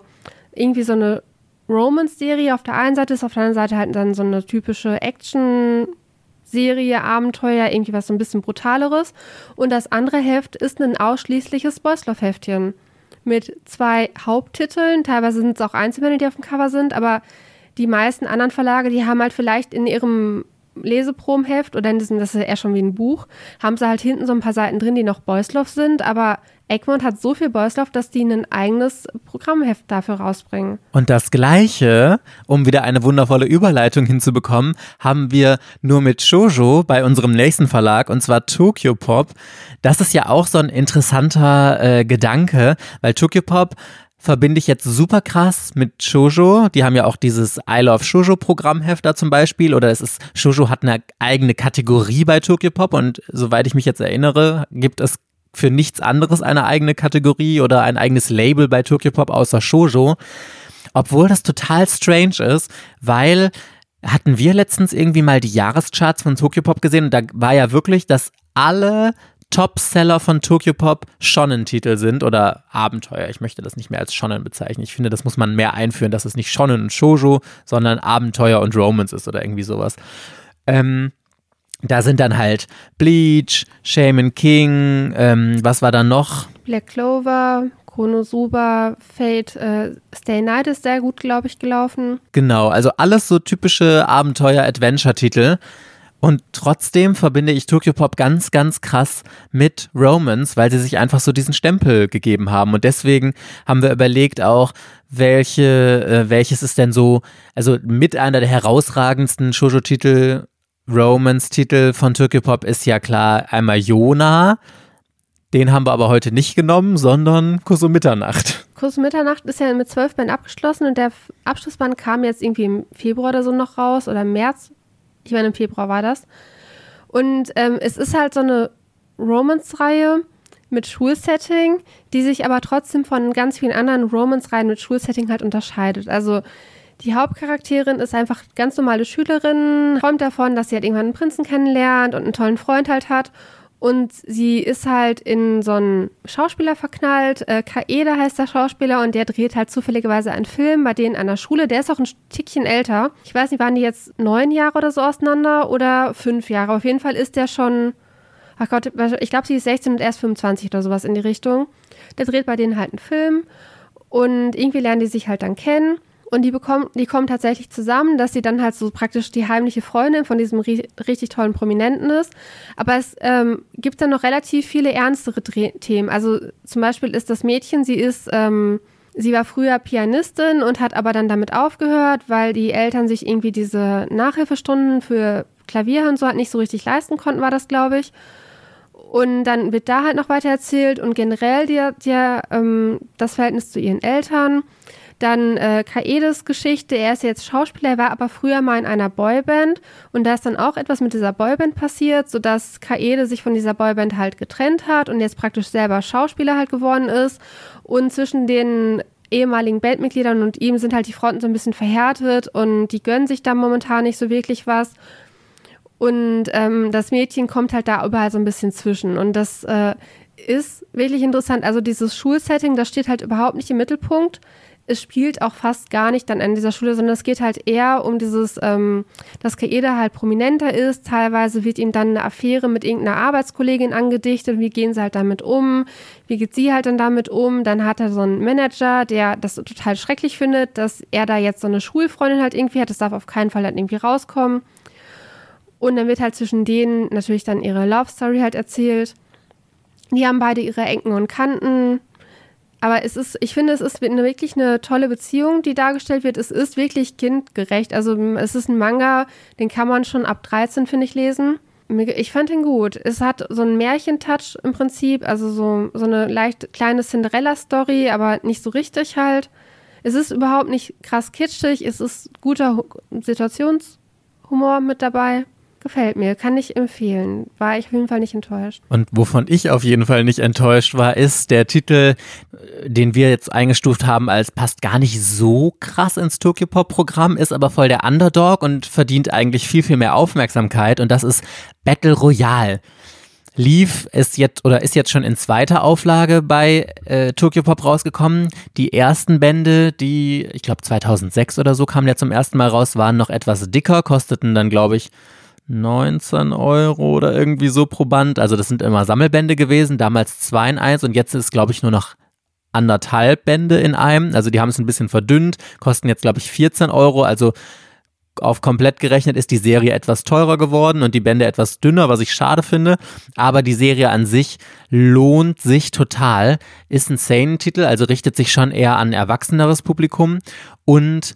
irgendwie so eine Romance-Serie auf der einen Seite ist, auf der anderen Seite halt dann so eine typische Action- Serie, Abenteuer, irgendwie was so ein bisschen brutaleres. Und das andere Heft ist ein ausschließliches Boyslove-Heftchen mit zwei Haupttiteln. Teilweise sind es auch Einzelbände, die auf dem Cover sind, aber die meisten anderen Verlage, die haben halt vielleicht in ihrem Leseprobenheft oder in diesem, das ist ja eher schon wie ein Buch, haben sie halt hinten so ein paar Seiten drin, die noch Boyslov sind, aber Egmont hat so viel Boyslov, dass die ein eigenes Programmheft dafür rausbringen. Und das Gleiche, um wieder eine wundervolle Überleitung hinzubekommen, haben wir nur mit Shoujo bei unserem nächsten Verlag, und zwar Tokyo Pop. Das ist ja auch so ein interessanter äh, Gedanke, weil Tokyo Pop verbinde ich jetzt super krass mit Shoujo. Die haben ja auch dieses I Love Shoujo Programmheft da zum Beispiel. Oder es ist, Shoujo hat eine eigene Kategorie bei Tokyo Pop und soweit ich mich jetzt erinnere, gibt es für nichts anderes eine eigene Kategorie oder ein eigenes Label bei Tokyo Pop außer Shoujo. Obwohl das total strange ist, weil hatten wir letztens irgendwie mal die Jahrescharts von Tokyo Pop gesehen und da war ja wirklich, dass alle Topseller von Tokyo Pop Shonen-Titel sind oder Abenteuer. Ich möchte das nicht mehr als Shonen bezeichnen. Ich finde, das muss man mehr einführen, dass es nicht Shonen und Shoujo, sondern Abenteuer und Romance ist oder irgendwie sowas. Ähm, da sind dann halt Bleach, Shaman King, ähm, was war da noch? Black Clover, Konosuba, Fate, äh, Stay Night ist sehr gut, glaube ich, gelaufen. Genau, also alles so typische Abenteuer-Adventure-Titel. Und trotzdem verbinde ich Tokyo Pop ganz, ganz krass mit Romance, weil sie sich einfach so diesen Stempel gegeben haben. Und deswegen haben wir überlegt auch, welche, äh, welches ist denn so, also mit einer der herausragendsten Shoujo-Titel Romance-Titel von Pop ist ja klar einmal Jona. Den haben wir aber heute nicht genommen, sondern Kuss um Mitternacht. Kuss um Mitternacht ist ja mit zwölf Bänden abgeschlossen und der Abschlussband kam jetzt irgendwie im Februar oder so noch raus oder im März. Ich meine, im Februar war das. Und ähm, es ist halt so eine Romance-Reihe mit Schulsetting, die sich aber trotzdem von ganz vielen anderen Romance-Reihen mit Schulsetting halt unterscheidet. Also die Hauptcharakterin ist einfach ganz normale Schülerin, träumt davon, dass sie halt irgendwann einen Prinzen kennenlernt und einen tollen Freund halt hat. Und sie ist halt in so einen Schauspieler verknallt. Äh, Kaede heißt der Schauspieler und der dreht halt zufälligerweise einen Film bei denen an der Schule. Der ist auch ein Tickchen älter. Ich weiß nicht, waren die jetzt neun Jahre oder so auseinander oder fünf Jahre? Auf jeden Fall ist der schon, ach Gott, ich glaube, sie ist 16 und erst 25 oder sowas in die Richtung. Der dreht bei denen halt einen Film und irgendwie lernen die sich halt dann kennen. Und die bekommen, die kommen tatsächlich zusammen, dass sie dann halt so praktisch die heimliche Freundin von diesem richtig tollen Prominenten ist. Aber es ähm, gibt dann noch relativ viele ernstere Dreh Themen. Also zum Beispiel ist das Mädchen, sie ist, ähm, sie war früher Pianistin und hat aber dann damit aufgehört, weil die Eltern sich irgendwie diese Nachhilfestunden für Klavier und so halt nicht so richtig leisten konnten, war das, glaube ich. Und dann wird da halt noch weiter erzählt und generell die, die, ähm, das Verhältnis zu ihren Eltern. Dann äh, Kaedes Geschichte, er ist jetzt Schauspieler, er war aber früher mal in einer Boyband und da ist dann auch etwas mit dieser Boyband passiert, sodass Kaede sich von dieser Boyband halt getrennt hat und jetzt praktisch selber Schauspieler halt geworden ist. Und zwischen den ehemaligen Bandmitgliedern und ihm sind halt die Fronten so ein bisschen verhärtet und die gönnen sich da momentan nicht so wirklich was. Und ähm, das Mädchen kommt halt da überall so ein bisschen zwischen. Und das äh, ist wirklich interessant. Also dieses Schulsetting, das steht halt überhaupt nicht im Mittelpunkt. Es spielt auch fast gar nicht dann an dieser Schule, sondern es geht halt eher um dieses, ähm, dass Kaeda halt prominenter ist. Teilweise wird ihm dann eine Affäre mit irgendeiner Arbeitskollegin angedichtet. Wie gehen sie halt damit um? Wie geht sie halt dann damit um? Dann hat er so einen Manager, der das total schrecklich findet, dass er da jetzt so eine Schulfreundin halt irgendwie hat. Das darf auf keinen Fall halt irgendwie rauskommen. Und dann wird halt zwischen denen natürlich dann ihre Love Story halt erzählt. Die haben beide ihre Ecken und Kanten. Aber es ist, ich finde, es ist eine, wirklich eine tolle Beziehung, die dargestellt wird. Es ist wirklich kindgerecht. Also es ist ein Manga, den kann man schon ab 13, finde ich, lesen. Ich fand ihn gut. Es hat so einen Märchentouch im Prinzip, also so, so eine leicht kleine Cinderella-Story, aber nicht so richtig halt. Es ist überhaupt nicht krass kitschig, es ist guter Situationshumor mit dabei. Gefällt mir, kann ich empfehlen. War ich auf jeden Fall nicht enttäuscht. Und wovon ich auf jeden Fall nicht enttäuscht war, ist der Titel, den wir jetzt eingestuft haben als passt gar nicht so krass ins Tokyo Pop Programm, ist aber voll der Underdog und verdient eigentlich viel, viel mehr Aufmerksamkeit und das ist Battle Royale lief, ist jetzt oder ist jetzt schon in zweiter Auflage bei äh, Tokyo Pop rausgekommen. Die ersten Bände, die ich glaube 2006 oder so kamen ja zum ersten Mal raus, waren noch etwas dicker, kosteten dann glaube ich 19 Euro oder irgendwie so pro Band. Also das sind immer Sammelbände gewesen, damals zwei in eins und jetzt ist glaube ich, nur noch anderthalb Bände in einem. Also die haben es ein bisschen verdünnt, kosten jetzt, glaube ich, 14 Euro. Also auf komplett gerechnet ist die Serie etwas teurer geworden und die Bände etwas dünner, was ich schade finde. Aber die Serie an sich lohnt sich total. Ist ein Sane-Titel, also richtet sich schon eher an erwachseneres Publikum und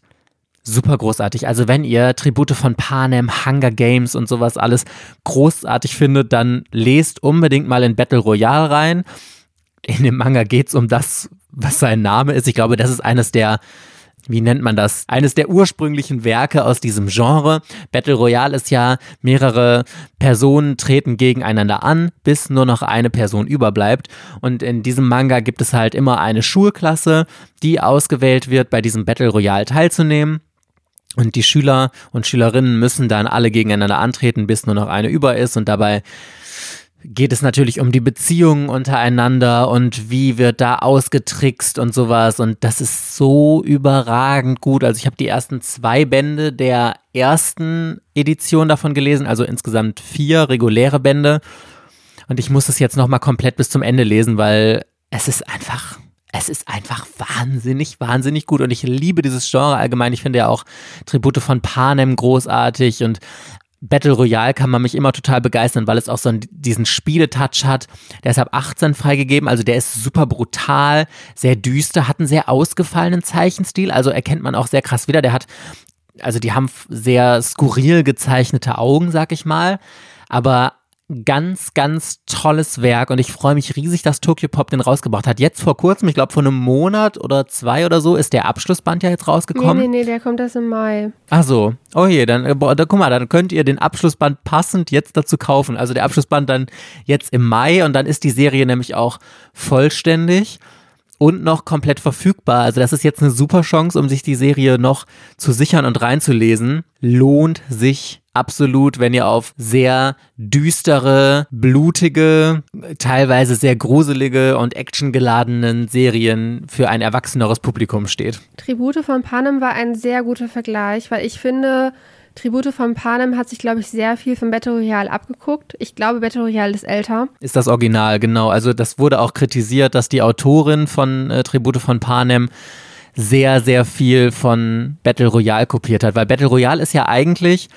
super großartig. Also wenn ihr Tribute von Panem, Hunger Games und sowas alles großartig findet, dann lest unbedingt mal in Battle Royale rein. In dem Manga geht es um das, was sein Name ist. Ich glaube, das ist eines der wie nennt man das? Eines der ursprünglichen Werke aus diesem Genre. Battle Royale ist ja, mehrere Personen treten gegeneinander an, bis nur noch eine Person überbleibt. Und in diesem Manga gibt es halt immer eine Schulklasse, die ausgewählt wird, bei diesem Battle Royale teilzunehmen. Und die Schüler und Schülerinnen müssen dann alle gegeneinander antreten, bis nur noch eine über ist. Und dabei geht es natürlich um die Beziehungen untereinander und wie wird da ausgetrickst und sowas. Und das ist so überragend gut. Also ich habe die ersten zwei Bände der ersten Edition davon gelesen, also insgesamt vier reguläre Bände. Und ich muss es jetzt nochmal komplett bis zum Ende lesen, weil es ist einfach es ist einfach wahnsinnig, wahnsinnig gut und ich liebe dieses Genre allgemein. Ich finde ja auch Tribute von Panem großartig und Battle Royale kann man mich immer total begeistern, weil es auch so diesen Spieletouch hat. Der ist ab 18 freigegeben, also der ist super brutal, sehr düster, hat einen sehr ausgefallenen Zeichenstil, also erkennt man auch sehr krass wieder. Der hat, also die haben sehr skurril gezeichnete Augen, sag ich mal, aber ganz, ganz tolles Werk und ich freue mich riesig, dass Tokyo Pop den rausgebracht hat. Jetzt vor kurzem, ich glaube vor einem Monat oder zwei oder so, ist der Abschlussband ja jetzt rausgekommen. Nee, nee, nee, der kommt erst im Mai. Ach so. Oh je, dann, äh, boah, da, guck mal, dann könnt ihr den Abschlussband passend jetzt dazu kaufen. Also der Abschlussband dann jetzt im Mai und dann ist die Serie nämlich auch vollständig und noch komplett verfügbar. Also das ist jetzt eine super Chance, um sich die Serie noch zu sichern und reinzulesen. Lohnt sich absolut, wenn ihr auf sehr düstere, blutige, teilweise sehr gruselige und actiongeladenen Serien für ein erwachseneres Publikum steht. Tribute von Panem war ein sehr guter Vergleich, weil ich finde, Tribute von Panem hat sich, glaube ich, sehr viel von Battle Royale abgeguckt. Ich glaube, Battle Royale ist älter. Ist das Original, genau. Also das wurde auch kritisiert, dass die Autorin von äh, Tribute von Panem sehr, sehr viel von Battle Royale kopiert hat. Weil Battle Royale ist ja eigentlich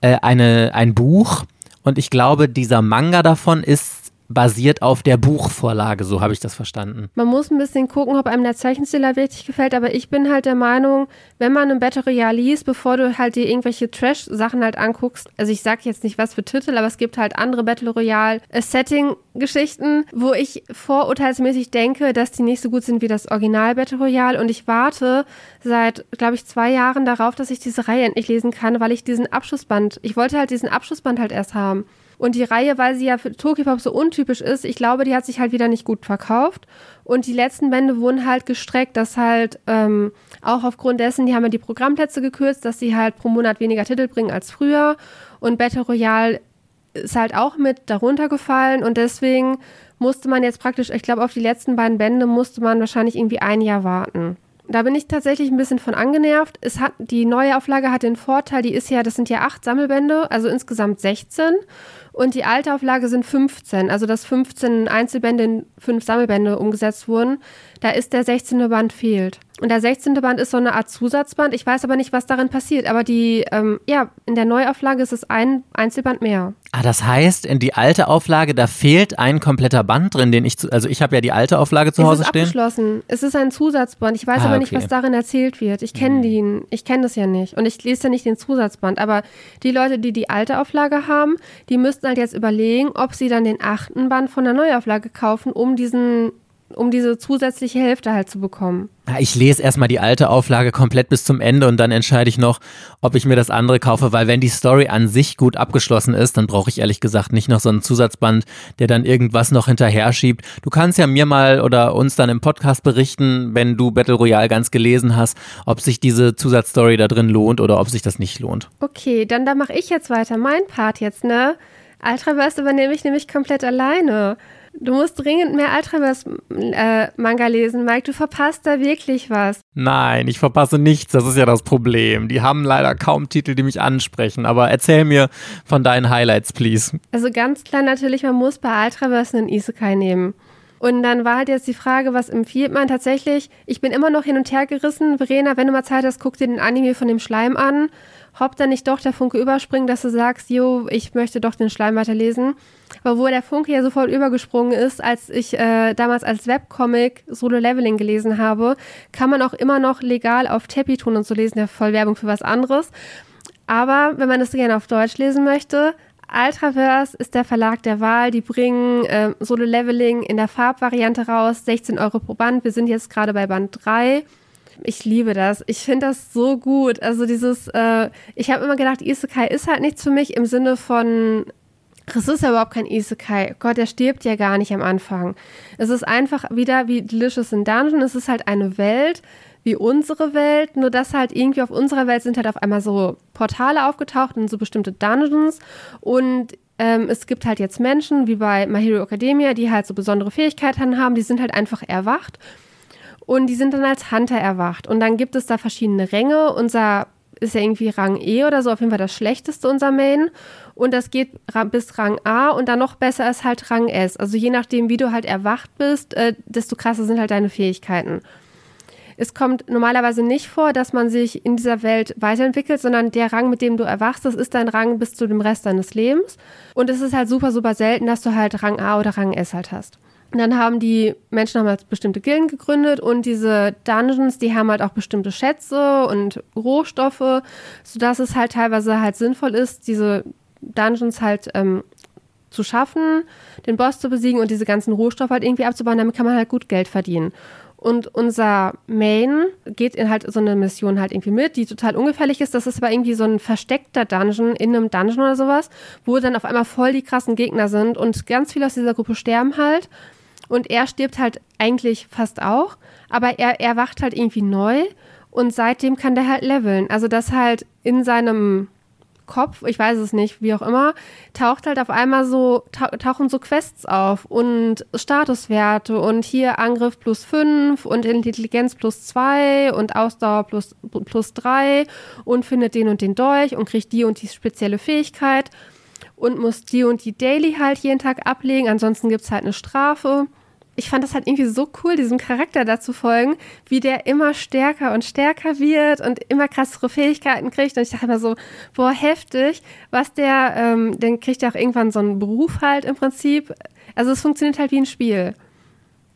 äh, eine, ein Buch und ich glaube, dieser Manga davon ist basiert auf der Buchvorlage, so habe ich das verstanden. Man muss ein bisschen gucken, ob einem der Zeichenstil halt wirklich gefällt, aber ich bin halt der Meinung, wenn man ein Battle Royale liest, bevor du halt dir irgendwelche Trash-Sachen halt anguckst, also ich sage jetzt nicht was für Titel, aber es gibt halt andere Battle Royale-Setting-Geschichten, wo ich vorurteilsmäßig denke, dass die nicht so gut sind wie das Original Battle Royale und ich warte seit, glaube ich, zwei Jahren darauf, dass ich diese Reihe endlich lesen kann, weil ich diesen Abschlussband, ich wollte halt diesen Abschlussband halt erst haben. Und die Reihe, weil sie ja für Tokyopop so untypisch ist, ich glaube, die hat sich halt wieder nicht gut verkauft. Und die letzten Bände wurden halt gestreckt, dass halt ähm, auch aufgrund dessen, die haben ja die Programmplätze gekürzt, dass sie halt pro Monat weniger Titel bringen als früher. Und Battle Royale ist halt auch mit darunter gefallen und deswegen musste man jetzt praktisch, ich glaube, auf die letzten beiden Bände musste man wahrscheinlich irgendwie ein Jahr warten. Da bin ich tatsächlich ein bisschen von angenervt. Es hat, die neue Auflage hat den Vorteil, die ist ja, das sind ja acht Sammelbände, also insgesamt 16. Und die alte Auflage sind 15, also dass 15 Einzelbände in fünf Sammelbände umgesetzt wurden. Da ist der 16. Band fehlt. Und der 16. Band ist so eine Art Zusatzband. Ich weiß aber nicht, was darin passiert. Aber die, ähm, ja, in der Neuauflage ist es ein Einzelband mehr. Ah, das heißt, in die alte Auflage, da fehlt ein kompletter Band drin, den ich, zu, also ich habe ja die alte Auflage zu es Hause ist stehen. abgeschlossen. Es ist ein Zusatzband. Ich weiß Ah, aber nicht, okay. was darin erzählt wird. Ich kenne Mhm. den, ich kenne das ja nicht. Und ich lese ja nicht den Zusatzband. Aber die Leute, die die alte Auflage haben, die müssten halt jetzt überlegen, ob sie dann den achten Band von der Neuauflage kaufen, um diesen, um diese zusätzliche Hälfte halt zu bekommen. Ich lese erstmal die alte Auflage komplett bis zum Ende und dann entscheide ich noch, ob ich mir das andere kaufe, weil wenn die Story an sich gut abgeschlossen ist, dann brauche ich ehrlich gesagt nicht noch so einen Zusatzband, der dann irgendwas noch hinterher schiebt. Du kannst ja mir mal oder uns dann im Podcast berichten, wenn du Battle Royale ganz gelesen hast, ob sich diese Zusatzstory da drin lohnt oder ob sich das nicht lohnt. Okay, dann da mache ich jetzt weiter. Mein Part jetzt, ne? Ultraverse übernehme ich nämlich komplett alleine. Du musst dringend mehr Ultraverse-Manga lesen, Mike. Du verpasst da wirklich was. Nein, ich verpasse nichts, das ist ja das Problem. Die haben leider kaum Titel, die mich ansprechen, aber erzähl mir von deinen Highlights, please. Also ganz klar natürlich, man muss bei Ultraverse einen Isekai nehmen. Und dann war halt jetzt die Frage, was empfiehlt man tatsächlich? Ich bin immer noch hin und her gerissen. Verena, wenn du mal Zeit hast, guck dir den Anime von dem Schleim an. Ob dann nicht doch der Funke überspringt, dass du sagst, jo, ich möchte doch den Schleim weiterlesen. Aber wo der Funke ja sofort übergesprungen ist, als ich äh, damals als Webcomic Solo Leveling gelesen habe, kann man auch immer noch legal auf Teppich tun und so lesen. Ja, voll Werbung für was anderes. Aber wenn man das gerne auf Deutsch lesen möchte, Ultraverse ist der Verlag der Wahl. Die bringen äh, Solo Leveling in der Farbvariante raus, 16 Euro pro Band. Wir sind jetzt gerade bei Band 3. Ich liebe das. Ich finde das so gut. Also dieses, äh, ich habe immer gedacht, Isekai ist halt nichts für mich im Sinne von, es ist ja überhaupt kein Isekai. Gott, der stirbt ja gar nicht am Anfang. Es ist einfach wieder wie Delicious in Dungeon. Es ist halt eine Welt wie unsere Welt, nur dass halt irgendwie auf unserer Welt sind halt auf einmal so Portale aufgetaucht in so bestimmte Dungeons und ähm, es gibt halt jetzt Menschen, wie bei My Hero Academia, die halt so besondere Fähigkeiten haben, die sind halt einfach erwacht und die sind dann als Hunter erwacht. Und dann gibt es da verschiedene Ränge. Unser ist ja irgendwie Rang E oder so, auf jeden Fall das schlechteste, unser Main. Und das geht bis Rang A und dann noch besser ist halt Rang S. Also je nachdem, wie du halt erwacht bist, äh, desto krasser sind halt deine Fähigkeiten. Es kommt normalerweise nicht vor, dass man sich in dieser Welt weiterentwickelt, sondern der Rang, mit dem du erwachst, das ist dein Rang bis zu dem Rest deines Lebens. Und es ist halt super, super selten, dass du halt Rang A oder Rang S halt hast. Dann haben die Menschen haben halt bestimmte Gilden gegründet und diese Dungeons, die haben halt auch bestimmte Schätze und Rohstoffe, sodass es halt teilweise halt sinnvoll ist, diese Dungeons halt ähm, zu schaffen, den Boss zu besiegen und diese ganzen Rohstoffe halt irgendwie abzubauen, damit kann man halt gut Geld verdienen. Und unser Main geht in halt so eine Mission halt irgendwie mit, die total ungefährlich ist. Das ist aber irgendwie so ein versteckter Dungeon in einem Dungeon oder sowas, wo dann auf einmal voll die krassen Gegner sind und ganz viele aus dieser Gruppe sterben halt. Und er stirbt halt eigentlich fast auch, aber er, er wacht halt irgendwie neu und seitdem kann der halt leveln. Also dass halt in seinem Kopf, ich weiß es nicht, wie auch immer, taucht halt auf einmal so, tau tauchen so Quests auf und Statuswerte und hier Angriff plus 5 und Intelligenz plus 2 und Ausdauer plus, plus 3 und findet den und den Dolch und kriegt die und die spezielle Fähigkeit und muss die und die Daily halt jeden Tag ablegen, ansonsten gibt es halt eine Strafe. Ich fand das halt irgendwie so cool, diesem Charakter da zu folgen, wie der immer stärker und stärker wird und immer krassere Fähigkeiten kriegt. Und ich dachte immer so, boah, heftig, was der, ähm, dann kriegt er auch irgendwann so einen Beruf halt im Prinzip. Also es funktioniert halt wie ein Spiel.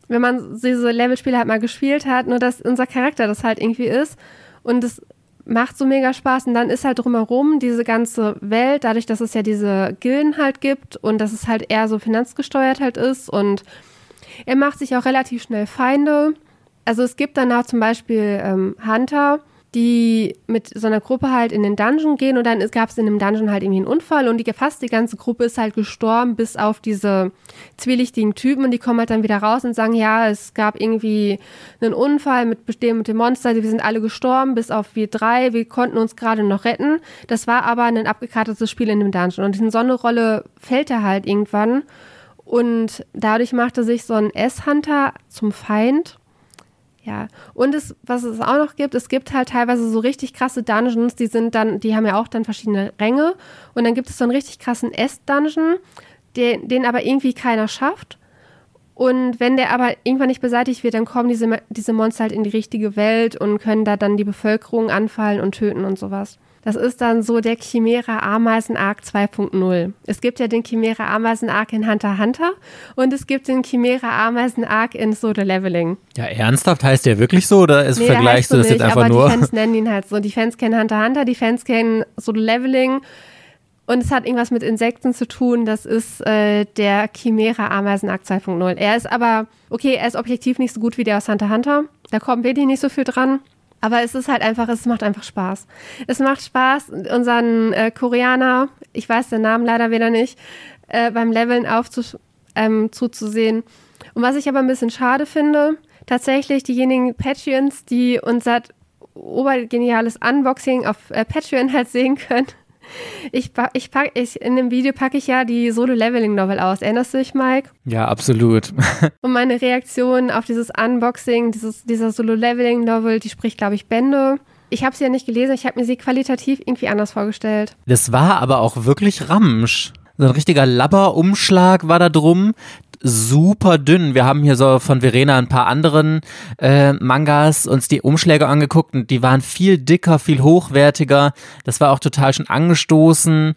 Wenn man diese Levelspiele halt mal gespielt hat, nur dass unser Charakter das halt irgendwie ist. Und es macht so mega Spaß. Und dann ist halt drumherum diese ganze Welt, dadurch, dass es ja diese Gilden halt gibt und dass es halt eher so finanzgesteuert halt ist. Und er macht sich auch relativ schnell Feinde. Also es gibt danach zum Beispiel ähm, Hunter, die mit so einer Gruppe halt in den Dungeon gehen und dann gab es in dem Dungeon halt irgendwie einen Unfall und die, fast die ganze Gruppe ist halt gestorben, bis auf diese zwielichtigen Typen und die kommen halt dann wieder raus und sagen, ja, es gab irgendwie einen Unfall mit, dem Monster, wir sind alle gestorben, bis auf wir drei, wir konnten uns gerade noch retten. Das war aber ein abgekartetes Spiel in dem Dungeon und in so eine Rolle fällt er halt irgendwann und dadurch machte sich so ein S-Hunter zum Feind ja, und es, was es auch noch gibt, es gibt halt teilweise so richtig krasse Dungeons, die sind dann, die haben ja auch dann verschiedene Ränge. Und dann gibt es so einen richtig krassen S-Dungeon, den, den aber irgendwie keiner schafft. Und wenn der aber irgendwann nicht beseitigt wird, dann kommen diese, diese Monster halt in die richtige Welt und können da dann die Bevölkerung anfallen und töten und sowas. Das ist dann so der Chimera Ameisen Arc 2.0. Es gibt ja den Chimera Ameisen Arc in Hunter Hunter und es gibt den Chimera Ameisen Arc in Solo Leveling. Ja, ernsthaft heißt der wirklich so oder ist nee, vergleichst du das nicht, jetzt einfach aber nur? Die Fans [LAUGHS] nennen ihn halt so. Die Fans kennen Hunter Hunter, die Fans kennen Solo Leveling. Und es hat irgendwas mit Insekten zu tun. Das ist äh, der Chimera Ameisen Arc 2.0. Er ist aber, okay, er ist objektiv nicht so gut wie der aus Hunter Hunter. Da kommt wirklich nicht so viel dran. Aber es ist halt einfach, es macht einfach Spaß. Es macht Spaß, unseren äh, Koreaner, ich weiß den Namen leider wieder nicht, äh, beim Leveln aufzu ähm, zuzusehen. Und was ich aber ein bisschen schade finde, tatsächlich diejenigen Patreons, die unser obergeniales Unboxing auf äh, Patreon halt sehen können, ich, ich pack, ich, in dem Video packe ich ja die Solo-Leveling-Novel aus. Erinnerst du dich, Mike? Ja, absolut. [LAUGHS] Und meine Reaktion auf dieses Unboxing, dieses, dieser Solo-Leveling-Novel, die spricht, glaube ich, Bände. Ich habe sie ja nicht gelesen, ich habe mir sie qualitativ irgendwie anders vorgestellt. Das war aber auch wirklich Ramsch. So ein richtiger Labber-Umschlag war da drum super dünn. Wir haben hier so von Verena ein paar anderen äh, Mangas uns die Umschläge angeguckt und die waren viel dicker, viel hochwertiger. Das war auch total schon angestoßen.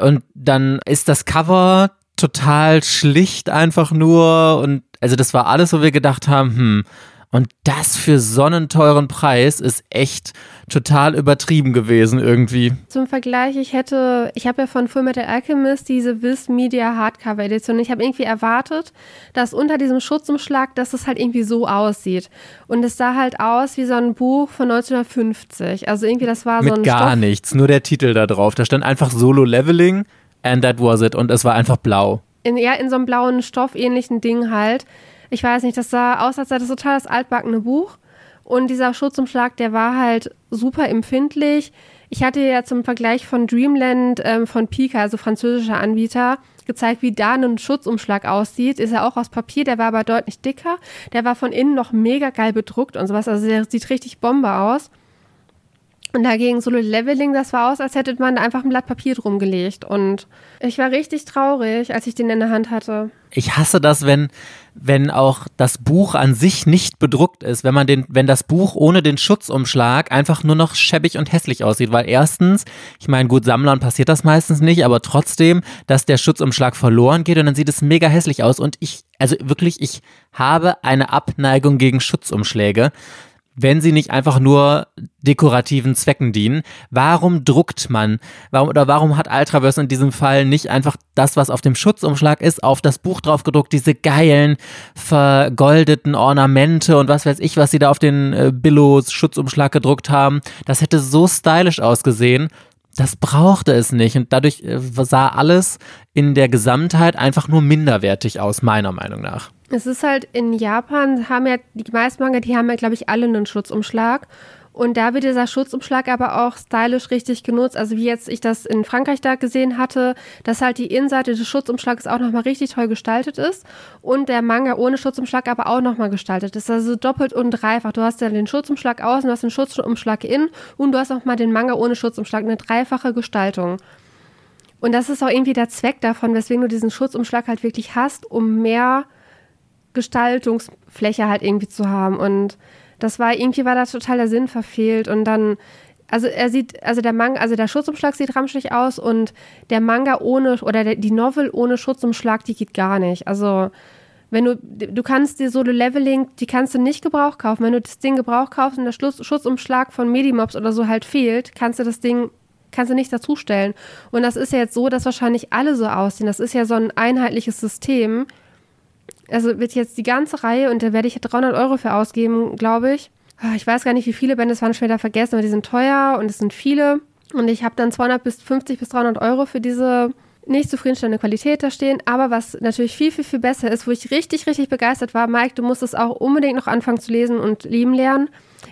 Und dann ist das Cover total schlicht einfach nur und also das war alles, wo wir gedacht haben, hm, und das für so einen teuren Preis ist echt total übertrieben gewesen irgendwie. Zum Vergleich, ich hätte, ich habe ja von Fullmetal Alchemist diese Viz Media Hardcover Edition. Ich habe irgendwie erwartet, dass unter diesem Schutzumschlag, dass es halt irgendwie so aussieht. Und es sah halt aus wie so ein Buch von 1950. Also irgendwie, das war Mit so ein gar Stoff. nichts, nur der Titel da drauf. Da stand einfach Solo Leveling and that was it. Und es war einfach blau. In, ja, in so einem blauen Stoffähnlichen Ding halt. Ich weiß nicht, das sah aus, als sei das total das altbackene Buch. Und dieser Schutzumschlag, der war halt super empfindlich. Ich hatte ja zum Vergleich von Dreamland ähm, von Pika, also französischer Anbieter, gezeigt, wie da ein Schutzumschlag aussieht. Ist ja auch aus Papier, der war aber deutlich dicker. Der war von innen noch mega geil bedruckt und sowas. Also der sieht richtig Bombe aus. Und dagegen Solo Leveling, das war aus, als hätte man da einfach ein Blatt Papier drum gelegt. Und ich war richtig traurig, als ich den in der Hand hatte. Ich hasse das, wenn, wenn auch das Buch an sich nicht bedruckt ist, wenn man den, wenn das Buch ohne den Schutzumschlag einfach nur noch schäbig und hässlich aussieht. Weil erstens, ich meine, gut, Sammlern passiert das meistens nicht, aber trotzdem, dass der Schutzumschlag verloren geht und dann sieht es mega hässlich aus. Und ich, also wirklich, ich habe eine Abneigung gegen Schutzumschläge wenn sie nicht einfach nur dekorativen Zwecken dienen. Warum druckt man? Warum, oder warum hat Ultraverse in diesem Fall nicht einfach das, was auf dem Schutzumschlag ist, auf das Buch drauf gedruckt, diese geilen, vergoldeten Ornamente und was weiß ich, was sie da auf den äh, Billos Schutzumschlag gedruckt haben. Das hätte so stylisch ausgesehen. Das brauchte es nicht und dadurch äh, sah alles in der Gesamtheit einfach nur minderwertig aus, meiner Meinung nach. Es ist halt in Japan, haben ja die meisten Manga, die haben ja, glaube ich, alle einen Schutzumschlag. Und da wird dieser Schutzumschlag aber auch stylisch richtig genutzt. Also wie jetzt ich das in Frankreich da gesehen hatte, dass halt die Innenseite des Schutzumschlags auch nochmal richtig toll gestaltet ist und der Manga ohne Schutzumschlag aber auch nochmal gestaltet ist. Also doppelt und dreifach. Du hast ja den Schutzumschlag außen, du hast den Schutzumschlag innen und du hast auch mal den Manga ohne Schutzumschlag. Eine dreifache Gestaltung. Und das ist auch irgendwie der Zweck davon, weswegen du diesen Schutzumschlag halt wirklich hast, um mehr Gestaltungsfläche halt irgendwie zu haben. Und das war, irgendwie war da total der Sinn verfehlt. Und dann, also er sieht, also der Manga, also der Schutzumschlag sieht ramschig aus und der Manga ohne, oder der, die Novel ohne Schutzumschlag, die geht gar nicht. Also wenn du, du kannst dir Solo Leveling, die kannst du nicht Gebrauch kaufen. Wenn du das Ding Gebrauch kaufst und der Schluss, Schutzumschlag von Medimobs oder so halt fehlt, kannst du das Ding kannst du nicht dazustellen. Und das ist ja jetzt so, dass wahrscheinlich alle so aussehen. Das ist ja so ein einheitliches System also wird jetzt die ganze Reihe und da werde ich 300 Euro für ausgeben, glaube ich. ah, ich weiß gar nicht, wie viele Bände, es waren wieder vergessen, aber die sind teuer und es sind viele. Und ich habe dann 200 bis 50 bis 300 Euro für diese nicht zufriedenstellende Qualität da stehen. Aber was natürlich viel, viel, viel besser ist, wo ich richtig, richtig begeistert war, Mike, du musst es auch unbedingt noch anfangen zu lesen und lieben lernen.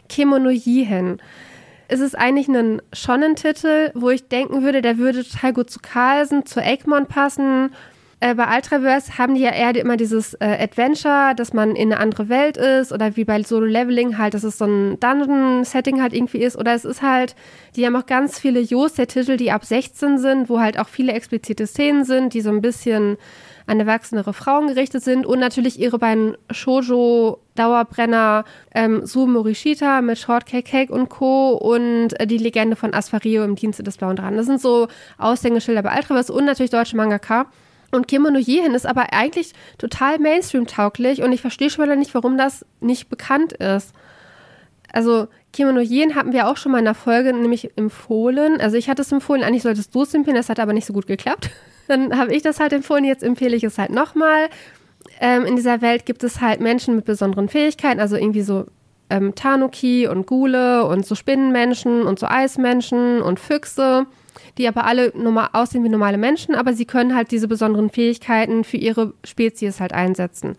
Kimono Jihen. Es ist eigentlich ein Shonen-Titel, wo ich denken würde, der würde total gut zu Carlsen, zu Egmont passen äh, bei Ultraverse haben die ja eher immer dieses äh, Adventure, dass man in eine andere Welt ist oder wie bei Solo Leveling halt, dass es so ein Dungeon-Setting halt irgendwie ist. Oder es ist halt, die haben auch ganz viele Jose-Titel, die ab 16 sind, wo halt auch viele explizite Szenen sind, die so ein bisschen an erwachsenere Frauen gerichtet sind und natürlich ihre beiden Shoujo-Dauerbrenner ähm, Su Morishita mit Shortcake Cake und Co. und äh, die Legende von Asfario im Dienste des Blauen Dran. Das sind so Aushängeschilder bei Ultraverse und natürlich deutsche Mangaka. Und Kimono Jihin ist aber eigentlich total Mainstream-tauglich und ich verstehe schon mal nicht, warum das nicht bekannt ist. Also Kimono Jihin hatten wir auch schon mal in der Folge nämlich empfohlen. Also ich hatte es empfohlen, eigentlich solltest du es empfehlen, das hat aber nicht so gut geklappt. [LAUGHS] Dann habe ich das halt empfohlen, jetzt empfehle ich es halt nochmal. Ähm, in dieser Welt gibt es halt Menschen mit besonderen Fähigkeiten, also irgendwie so ähm, Tanuki und Gule und so Spinnenmenschen und so Eismenschen und Füchse die aber alle normal aussehen wie normale Menschen, aber sie können halt diese besonderen Fähigkeiten für ihre Spezies halt einsetzen.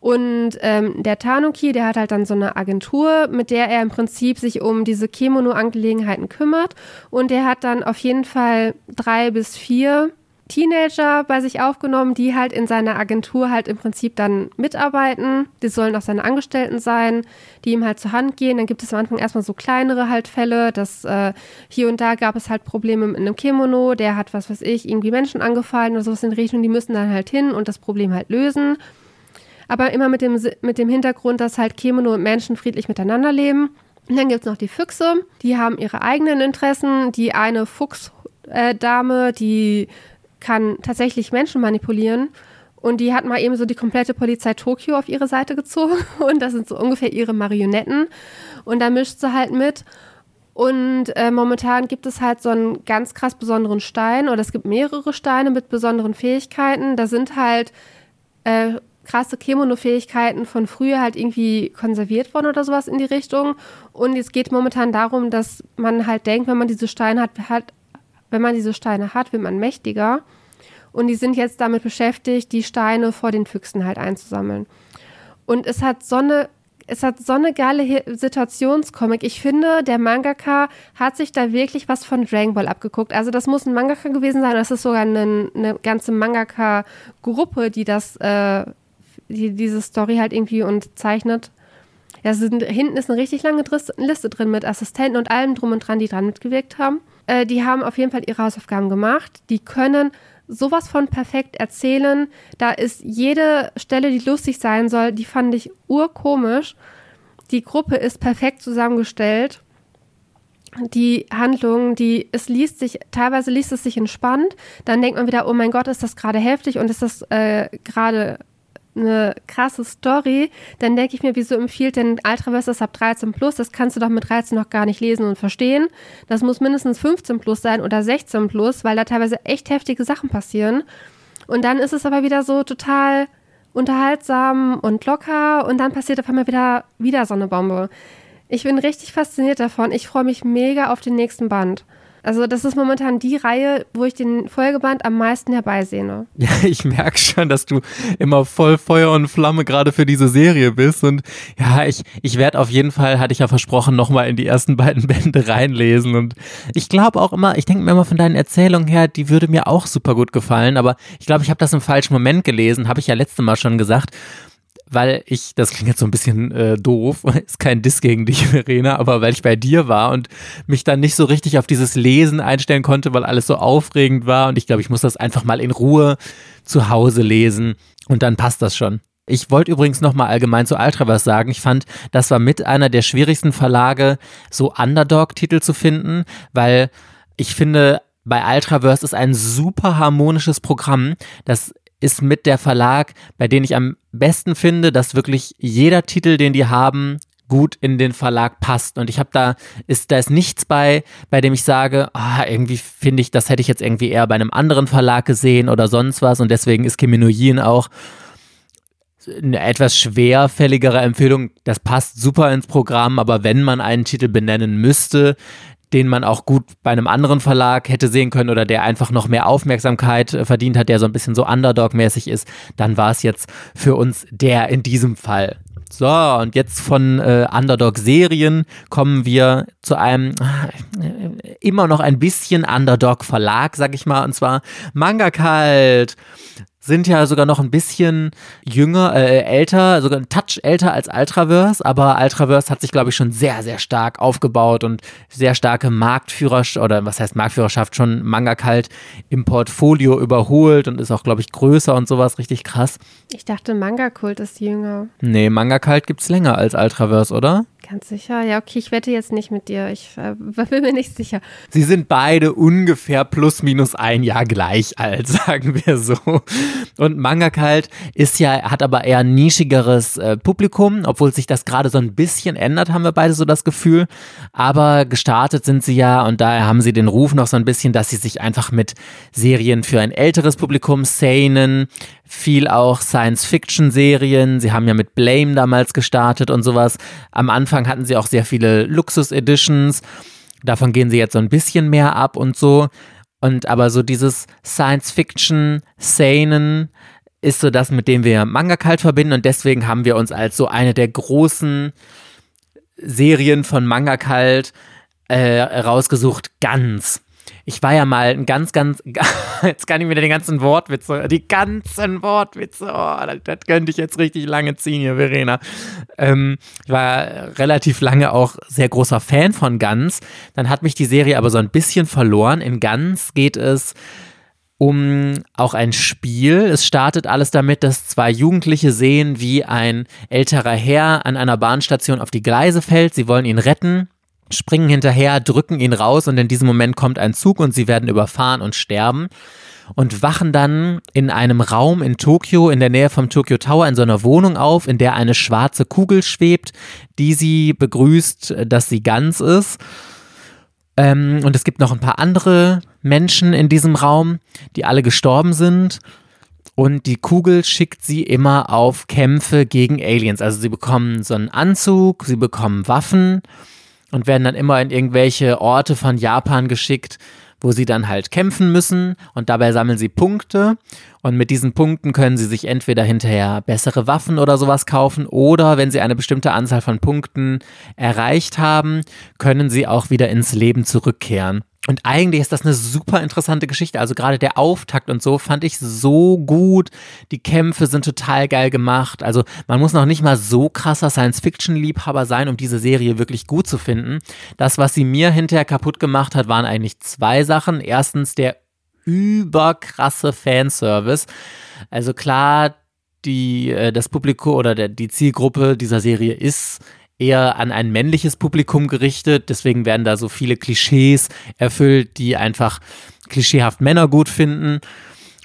Und ähm, der Tanuki, der hat halt dann so eine Agentur, mit der er im Prinzip sich um diese Kimono-Angelegenheiten kümmert. Und der hat dann auf jeden Fall drei bis vier Teenager bei sich aufgenommen, die halt in seiner Agentur halt im Prinzip dann mitarbeiten. Die sollen auch seine Angestellten sein, die ihm halt zur Hand gehen. Dann gibt es am Anfang erstmal so kleinere halt Fälle, dass äh, hier und da gab es halt Probleme in einem Kimono, der hat, was weiß ich, irgendwie Menschen angefallen oder sowas in Richtung, die müssen dann halt hin und das Problem halt lösen. Aber immer mit dem, mit dem Hintergrund, dass halt Kimono und Menschen friedlich miteinander leben. Und dann gibt es noch die Füchse, die haben ihre eigenen Interessen. Die eine Fuchsdame, äh, die kann tatsächlich Menschen manipulieren. Und die hat mal eben so die komplette Polizei Tokio auf ihre Seite gezogen. [LAUGHS] Und das sind so ungefähr ihre Marionetten. Und da mischt sie halt mit. Und äh, momentan gibt es halt so einen ganz krass besonderen Stein. Oder es gibt mehrere Steine mit besonderen Fähigkeiten. Da sind halt äh, krasse Kimono-Fähigkeiten von früher halt irgendwie konserviert worden oder sowas in die Richtung. Und es geht momentan darum, dass man halt denkt, wenn man diese Steine hat, hat wenn man diese Steine hat, wird man mächtiger. Und die sind jetzt damit beschäftigt, die Steine vor den Füchsen halt einzusammeln. Und es hat so eine, es hat so eine geile Situationscomic. Ich finde, der Mangaka hat sich da wirklich was von Dragon Ball abgeguckt. Also das muss ein Mangaka gewesen sein. Das ist sogar eine, eine ganze Mangaka-Gruppe, die das, äh, die diese Story halt irgendwie und zeichnet. Ja, sind, hinten ist eine richtig lange Liste drin mit Assistenten und allem drum und dran, die dran mitgewirkt haben. Äh, die haben auf jeden Fall ihre Hausaufgaben gemacht. Die können sowas von perfekt erzählen. Da ist jede Stelle, die lustig sein soll, die fand ich urkomisch. Die Gruppe ist perfekt zusammengestellt. Die Handlung, die es liest sich, teilweise liest es sich entspannt, dann denkt man wieder, oh mein Gott, ist das gerade heftig und ist das äh, gerade eine krasse Story, dann denke ich mir, wieso empfiehlt denn Ultraverse das ab 13 plus? Das kannst du doch mit 13 noch gar nicht lesen und verstehen. Das muss mindestens 15 plus sein oder 16 plus, weil da teilweise echt heftige Sachen passieren. Und dann ist es aber wieder so total unterhaltsam und locker und dann passiert auf einmal wieder, wieder so eine Bombe. Ich bin richtig fasziniert davon. Ich freue mich mega auf den nächsten Band. Also das ist momentan die Reihe, wo ich den Folgeband am meisten herbeisehne. [LAUGHS] Ja, ich merke schon, dass du immer voll Feuer und Flamme gerade für diese Serie bist. Und ja, ich, ich werde auf jeden Fall, hatte ich ja versprochen, nochmal in die ersten [LAUGHS] beiden Bände reinlesen. Und ich glaube auch immer, ich denke mir immer von deinen Erzählungen her, die würde mir auch super gut gefallen. Aber ich glaube, ich habe das im falschen Moment gelesen, habe ich ja letztes Mal schon gesagt weil ich, das klingt jetzt so ein bisschen äh, doof, [LAUGHS] ist kein Diss gegen dich, Verena, aber weil ich bei dir war und mich dann nicht so richtig auf dieses Lesen einstellen konnte, weil alles so aufregend war und ich glaube, ich muss das einfach mal in Ruhe zu Hause lesen und dann passt das schon. Ich wollte übrigens nochmal allgemein zu Ultra was sagen. Ich fand, das war mit einer der schwierigsten Verlage, so Underdog-Titel zu finden, weil ich finde, bei Ultraverse ist ein super harmonisches Programm. Das ist mit der Verlag, bei denen ich am besten finde, dass wirklich jeder Titel, den die haben, gut in den Verlag passt. Und ich habe da, ist, da ist nichts bei, bei dem ich sage, ah, irgendwie finde ich, das hätte ich jetzt irgendwie eher bei einem anderen Verlag gesehen oder sonst was. Und deswegen ist Kimi no Yin auch eine etwas schwerfälligere Empfehlung. Das passt super ins Programm, aber wenn man einen Titel benennen müsste, den man auch gut bei einem anderen Verlag hätte sehen können oder der einfach noch mehr Aufmerksamkeit äh, verdient hat, der so ein bisschen so Underdog-mäßig ist, dann war es jetzt für uns der in diesem Fall. So, und jetzt von äh, Underdog-Serien kommen wir zu einem äh, immer noch ein bisschen Underdog-Verlag, sag ich mal, und zwar Manga Kalt sind ja sogar noch ein bisschen jünger, äh, älter, sogar ein Touch älter als Ultraverse, aber Ultraverse hat sich, glaube ich, schon sehr, sehr stark aufgebaut und sehr starke Marktführerschaft, oder was heißt Marktführerschaft, schon Manga Kalt im Portfolio überholt und ist auch, glaube ich, größer und sowas, richtig krass. Ich dachte, Manga-Kult ist jünger. Nee, Manga Kalt gibt es länger als Ultraverse, oder? Ganz sicher. Ja, okay, ich wette jetzt nicht mit dir. Ich äh, [LAUGHS] bin mir nicht sicher. Sie sind beide ungefähr plus minus ein Jahr gleich alt, [LAUGHS] sagen wir so. Und Manga Kalt ist ja, hat aber eher ein nischigeres äh, Publikum, obwohl sich das gerade so ein bisschen ändert, haben wir beide so das Gefühl. Aber gestartet sind sie ja und daher haben sie den Ruf noch so ein bisschen, dass sie sich einfach mit Serien für ein älteres Publikum, Seinen, viel auch Science-Fiction-Serien. Sie haben ja mit Blame damals gestartet und sowas. Am Anfang hatten sie auch sehr viele Luxus-Editions. Davon gehen sie jetzt so ein bisschen mehr ab und so. Und aber so dieses Science-Fiction, Seinen ist so das, mit dem wir Manga kalt verbinden und deswegen haben wir uns als so eine der großen Serien von Manga kalt äh, rausgesucht, ganz. Ich war ja mal ein ganz, ganz, [LAUGHS] jetzt kann ich wieder den ganzen Wortwitze, die ganzen Wortwitze, oh, das, das könnte ich jetzt richtig lange ziehen hier, Verena. Ähm, ich war relativ lange auch sehr großer Fan von Ganz. Dann hat mich die Serie aber so ein bisschen verloren. In Ganz geht es um auch ein Spiel. Es startet alles damit, dass zwei Jugendliche sehen, wie ein älterer Herr an einer Bahnstation auf die Gleise fällt. Sie wollen ihn retten springen hinterher, drücken ihn raus und in diesem Moment kommt ein Zug und sie werden überfahren und sterben und wachen dann in einem Raum in Tokio, in der Nähe vom Tokyo Tower, in so einer Wohnung auf, in der eine schwarze Kugel schwebt, die sie begrüßt, dass sie ganz ist. Ähm, und es gibt noch ein paar andere Menschen in diesem Raum, die alle gestorben sind. Und die Kugel schickt sie immer auf Kämpfe gegen Aliens. Also sie bekommen so einen Anzug, sie bekommen Waffen und werden dann immer in irgendwelche Orte von Japan geschickt, wo sie dann halt kämpfen müssen und dabei sammeln sie Punkte und mit diesen Punkten können sie sich entweder hinterher bessere Waffen oder sowas kaufen oder wenn sie eine bestimmte Anzahl von Punkten erreicht haben, können sie auch wieder ins Leben zurückkehren. Und eigentlich ist das eine super interessante Geschichte. Also gerade der Auftakt und so fand ich so gut. Die Kämpfe sind total geil gemacht. Also man muss noch nicht mal so krasser Science-Fiction-Liebhaber sein, um diese Serie wirklich gut zu finden. Das, was sie mir hinterher kaputt gemacht hat, waren eigentlich zwei Sachen. Erstens der überkrasse Fanservice. Also klar, die, äh, das Publikum oder der, die Zielgruppe dieser Serie ist eher an ein männliches Publikum gerichtet. Deswegen werden da so viele Klischees erfüllt, die einfach klischeehaft Männer gut finden,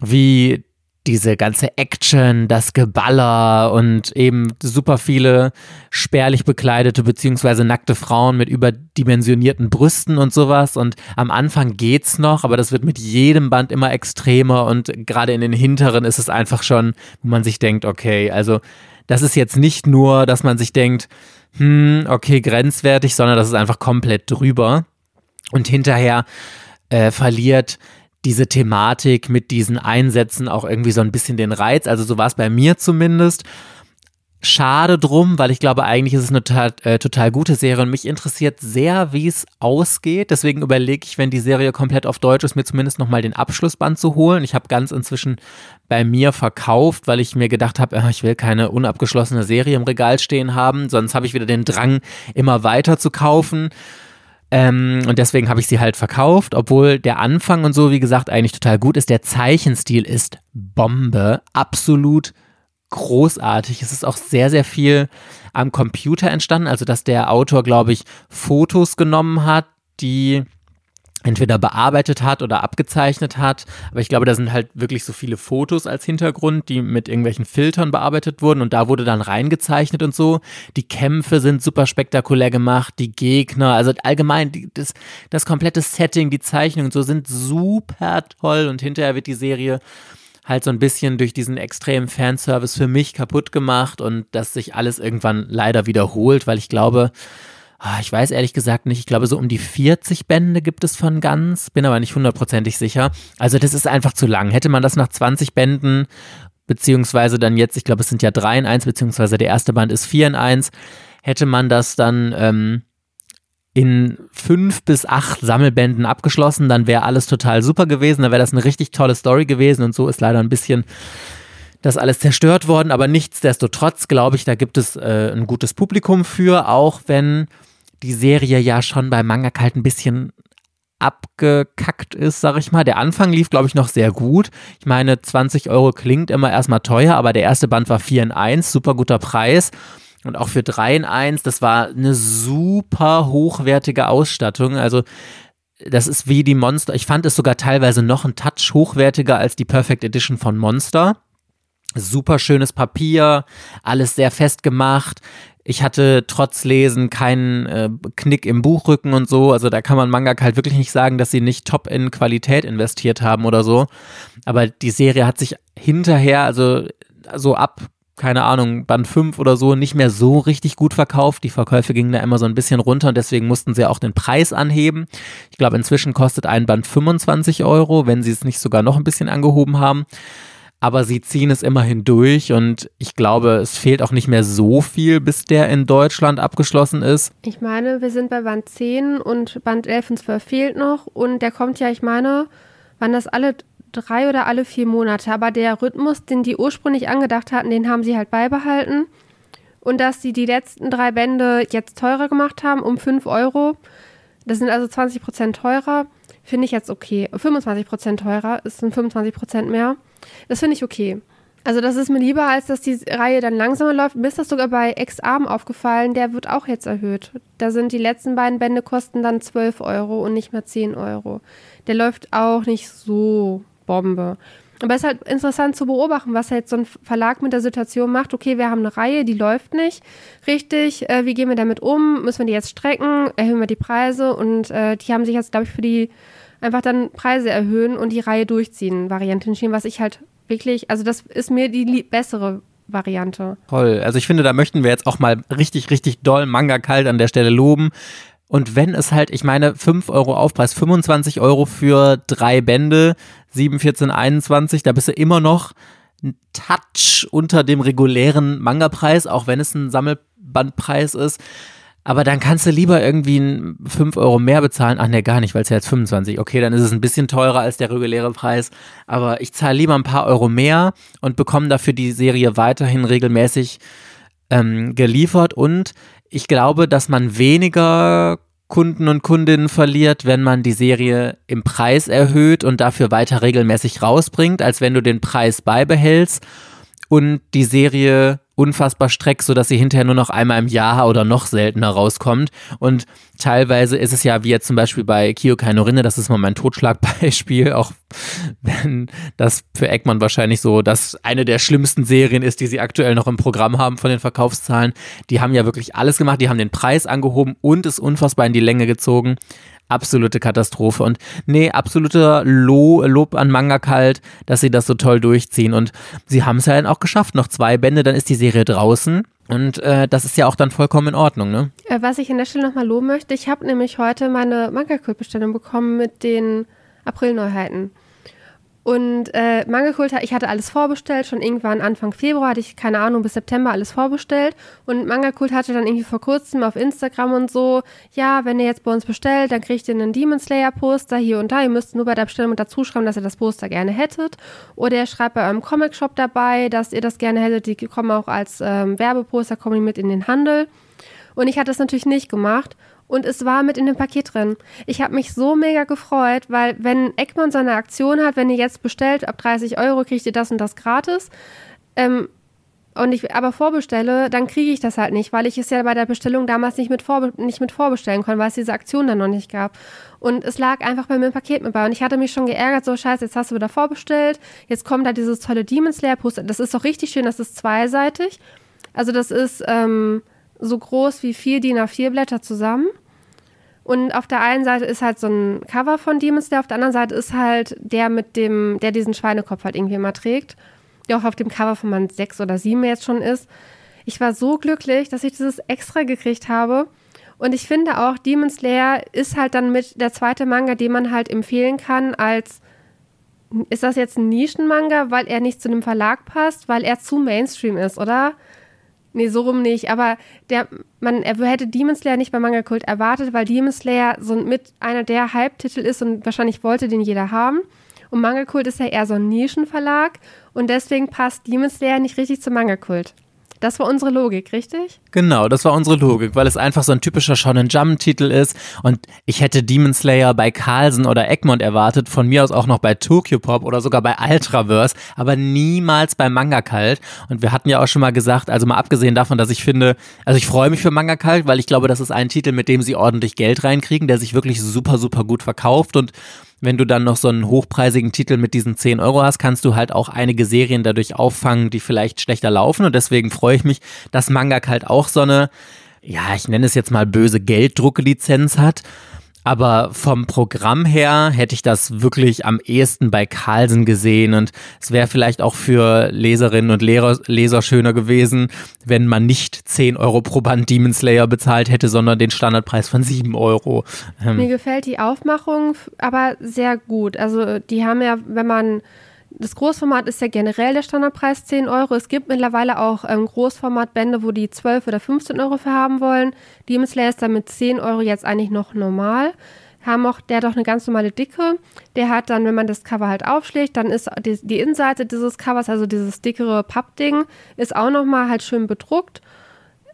wie diese ganze Action, das Geballer und eben super viele spärlich bekleidete beziehungsweise nackte Frauen mit überdimensionierten Brüsten und sowas. Und am Anfang geht's noch, aber das wird mit jedem Band immer extremer und gerade in den hinteren ist es einfach schon, wo man sich denkt, okay, also das ist jetzt nicht nur, dass man sich denkt, hm, okay, grenzwertig, sondern das ist einfach komplett drüber. Und hinterher äh, verliert diese Thematik mit diesen Einsätzen auch irgendwie so ein bisschen den Reiz. Also so war es bei mir zumindest schade drum, weil ich glaube, eigentlich ist es eine total, äh, total gute Serie und mich interessiert sehr, wie es ausgeht. Deswegen überlege ich, wenn die Serie komplett auf Deutsch ist, mir zumindest nochmal den Abschlussband zu holen. Ich habe ganz inzwischen bei mir verkauft, weil ich mir gedacht habe, äh, ich will keine unabgeschlossene Serie im Regal stehen haben, sonst habe ich wieder den Drang, immer weiter zu kaufen. Ähm, und deswegen habe ich sie halt verkauft, obwohl der Anfang und so, wie gesagt, eigentlich total gut ist. Der Zeichenstil ist Bombe, absolut großartig. Es ist auch sehr, sehr viel am Computer entstanden, also dass der Autor, glaube ich, Fotos genommen hat, die entweder bearbeitet hat oder abgezeichnet hat. Aber ich glaube, da sind halt wirklich so viele Fotos als Hintergrund, die mit irgendwelchen Filtern bearbeitet wurden und da wurde dann reingezeichnet und so. Die Kämpfe sind super spektakulär gemacht, die Gegner, also allgemein die, das, das komplette Setting, die Zeichnungen und so sind super toll und hinterher wird die Serie halt so ein bisschen durch diesen extremen Fanservice für mich kaputt gemacht und dass sich alles irgendwann leider wiederholt, weil ich glaube, ah, ich weiß ehrlich gesagt nicht, ich glaube so um die 40 Bände gibt es von Ganz, bin aber nicht hundertprozentig sicher. Also das ist einfach zu lang. Hätte man das nach 20 Bänden beziehungsweise dann jetzt, ich glaube, es sind ja drei in eins, beziehungsweise der erste Band ist vier in eins, hätte man das dann ähm, in fünf bis acht Sammelbänden abgeschlossen, dann wäre alles total super gewesen, dann wäre das eine richtig tolle Story gewesen und so ist leider ein bisschen das alles zerstört worden, aber nichtsdestotrotz glaube ich, da gibt es äh, ein gutes Publikum für, auch wenn die Serie ja schon bei Manga Kalt ein bisschen abgekackt ist, sag ich mal. Der Anfang lief, glaube ich, noch sehr gut. Ich meine, 20 Euro klingt immer erstmal teuer, aber der erste Band war 4 in 1, super guter Preis. Und auch für 3 in 1, das war eine super hochwertige Ausstattung. Also, das ist wie die Monster. Ich fand es sogar teilweise noch ein Touch hochwertiger als die Perfect Edition von Monster. Super schönes Papier, alles sehr fest gemacht. Ich hatte trotz Lesen keinen äh, Knick im Buchrücken und so. Also da kann man Manga halt wirklich nicht sagen, dass sie nicht top in Qualität investiert haben oder so. Aber die Serie hat sich hinterher, also so ab, keine Ahnung, Band 5 oder so, nicht mehr so richtig gut verkauft. Die Verkäufe gingen da immer so ein bisschen runter und deswegen mussten sie auch den Preis anheben. Ich glaube, inzwischen kostet ein Band 25 Euro, wenn sie es nicht sogar noch ein bisschen angehoben haben aber sie ziehen es immerhin durch und ich glaube, es fehlt auch nicht mehr so viel, bis der in Deutschland abgeschlossen ist. Ich meine, wir sind bei Band 10 und Band 11 und 12 fehlt noch und der kommt ja, ich meine, waren das alle drei oder alle vier Monate, aber der Rhythmus, den die ursprünglich angedacht hatten, den haben sie halt beibehalten und dass sie die letzten drei Bände jetzt teurer gemacht haben, um 5 Euro, das sind also 20 Prozent teurer, finde ich jetzt okay. 25 Prozent teurer, ist ein 25 Prozent mehr. Das finde ich okay. Also das ist mir lieber, als dass die Reihe dann langsamer läuft. Mir ist das sogar bei Ex-Arm aufgefallen, der wird auch jetzt erhöht. Da sind die letzten beiden Bände kosten dann 12 Euro und nicht mehr 10 Euro. Der läuft auch nicht so Bombe. Aber es ist halt interessant zu beobachten, was jetzt so ein Verlag mit der Situation macht. Okay, wir haben eine Reihe, die läuft nicht richtig. Äh, wie gehen wir damit um? Müssen wir die jetzt strecken? Erhöhen wir die Preise? Und äh, die haben sich jetzt, glaube ich, für die einfach dann Preise erhöhen und die Reihe durchziehen, Variante entschieden, was ich halt wirklich, also das ist mir die bessere Variante. Toll. Also ich finde, da möchten wir jetzt auch mal richtig, richtig doll Manga kalt an der Stelle loben. Und wenn es halt, ich meine, 5 Euro Aufpreis, 25 Euro für drei Bände, 7, 14, 21, da bist du immer noch ein Touch unter dem regulären Manga-Preis, auch wenn es ein Sammelbandpreis ist. Aber dann kannst du lieber irgendwie 5 Euro mehr bezahlen. Ach nee, gar nicht, weil es ja jetzt 25. Okay, dann ist es ein bisschen teurer als der reguläre Preis. Aber ich zahle lieber ein paar Euro mehr und bekomme dafür die Serie weiterhin regelmäßig ähm, geliefert. Und ich glaube, dass man weniger Kunden und Kundinnen verliert, wenn man die Serie im Preis erhöht und dafür weiter regelmäßig rausbringt, als wenn du den Preis beibehältst und die Serie unfassbar streck, sodass sie hinterher nur noch einmal im Jahr oder noch seltener rauskommt. Und teilweise ist es ja, wie jetzt zum Beispiel bei Kyokai Norinne, das ist mal mein Totschlagbeispiel, auch wenn das für Eggman wahrscheinlich so, dass eine der schlimmsten Serien ist, die sie aktuell noch im Programm haben von den Verkaufszahlen. Die haben ja wirklich alles gemacht, die haben den Preis angehoben und es unfassbar in die Länge gezogen absolute Katastrophe. Und nee, absoluter Lo Lob an Manga Kalt, dass sie das so toll durchziehen. Und sie haben es ja dann auch geschafft. Noch zwei Bände, dann ist die Serie draußen. Und äh, das ist ja auch dann vollkommen in Ordnung, ne? Äh, was ich an der Stelle nochmal loben möchte, ich habe nämlich heute meine Manga-Kult-Bestellung bekommen mit den April-Neuheiten. Und äh, Mangelkult, ich hatte alles vorbestellt, schon irgendwann Anfang Februar hatte ich, keine Ahnung, bis September alles vorbestellt. Und Mangelkult hatte dann irgendwie vor kurzem auf Instagram und so, ja, wenn ihr jetzt bei uns bestellt, dann kriegt ihr einen Demon Slayer Poster hier und da. Ihr müsst nur bei der Bestellung dazu schreiben, dass ihr das Poster gerne hättet. Oder ihr schreibt bei eurem Comic Shop dabei, dass ihr das gerne hättet. Die kommen auch als ähm, Werbeposter, kommen mit in den Handel. Und ich hatte das natürlich nicht gemacht und es war mit in dem Paket drin. Ich habe mich so mega gefreut, weil wenn Eckmann so eine Aktion hat, wenn ihr jetzt bestellt, ab 30 Euro kriegt ihr das und das gratis, ähm, und ich aber vorbestelle, dann kriege ich das halt nicht, weil ich es ja bei der Bestellung damals nicht mit, vorbe nicht mit vorbestellen konnte, weil es diese Aktion dann noch nicht gab. Und es lag einfach bei mir im Paket mit bei. Und ich hatte mich schon geärgert, so scheiße, jetzt hast du wieder vorbestellt, jetzt kommt da dieses tolle Demon Slayer Poster. Das ist doch richtig schön, das ist zweiseitig. Also das ist, ähm, so groß wie vier DIN A4 Blätter zusammen. Und auf der einen Seite ist halt so ein Cover von Demon Slayer, auf der anderen Seite ist halt der mit dem, der diesen Schweinekopf halt irgendwie immer trägt, der auch auf dem Cover von Band 6 oder 7 jetzt schon ist. Ich war so glücklich, dass ich dieses extra gekriegt habe. Und ich finde auch, Demon Slayer ist halt dann mit der zweite Manga, den man halt empfehlen kann als ist das jetzt ein Nischenmanga, weil er nicht zu einem Verlag passt, weil er zu Mainstream ist, oder? Nee, so rum nicht. Aber der, man, er hätte Demon Slayer nicht bei Manga Kult erwartet, weil Demon Slayer so mit einer der Halbtitel ist und wahrscheinlich wollte den jeder haben. Und Manga Kult ist ja eher so ein Nischenverlag und deswegen passt Demon Slayer nicht richtig zum Manga Kult. Das war unsere Logik, richtig? Genau, das war unsere Logik, weil es einfach so ein typischer Shonen Jump Titel ist. Und ich hätte Demon Slayer bei Carlsen oder Egmont erwartet, von mir aus auch noch bei Tokyo Pop oder sogar bei Ultraverse, aber niemals bei Manga Kalt und wir hatten ja auch schon mal gesagt, also mal abgesehen davon, dass ich finde, also ich freue mich für Manga Kalt, weil ich glaube, das ist ein Titel, mit dem sie ordentlich Geld reinkriegen, der sich wirklich super super gut verkauft. Und wenn du dann noch so einen hochpreisigen Titel mit diesen 10 Euro hast, kannst du halt auch einige Serien dadurch auffangen, die vielleicht schlechter laufen. Und deswegen freue ich mich, dass Manga halt auch so eine, ja, ich nenne es jetzt mal böse Gelddrucklizenz hat. Aber vom Programm her hätte ich das wirklich am ehesten bei Carlsen gesehen und es wäre vielleicht auch für Leserinnen und Lehrer, Leser schöner gewesen, wenn man nicht 10 Euro pro Band Demon Slayer bezahlt hätte, sondern den Standardpreis von 7 Euro. Ähm. Mir gefällt die Aufmachung aber sehr gut. Also die haben ja, wenn man das Großformat ist ja generell der Standardpreis 10 Euro. Es gibt mittlerweile auch ähm, Großformatbände, wo die 12 oder 15 Euro für haben wollen. Demon Slayer ist dann mit 10 Euro jetzt eigentlich noch normal. Haben auch, der hat auch eine ganz normale Dicke. Der hat dann, wenn man das Cover halt aufschlägt, dann ist die, die Innenseite dieses Covers, also dieses dickere Pappding, ist auch nochmal halt schön bedruckt.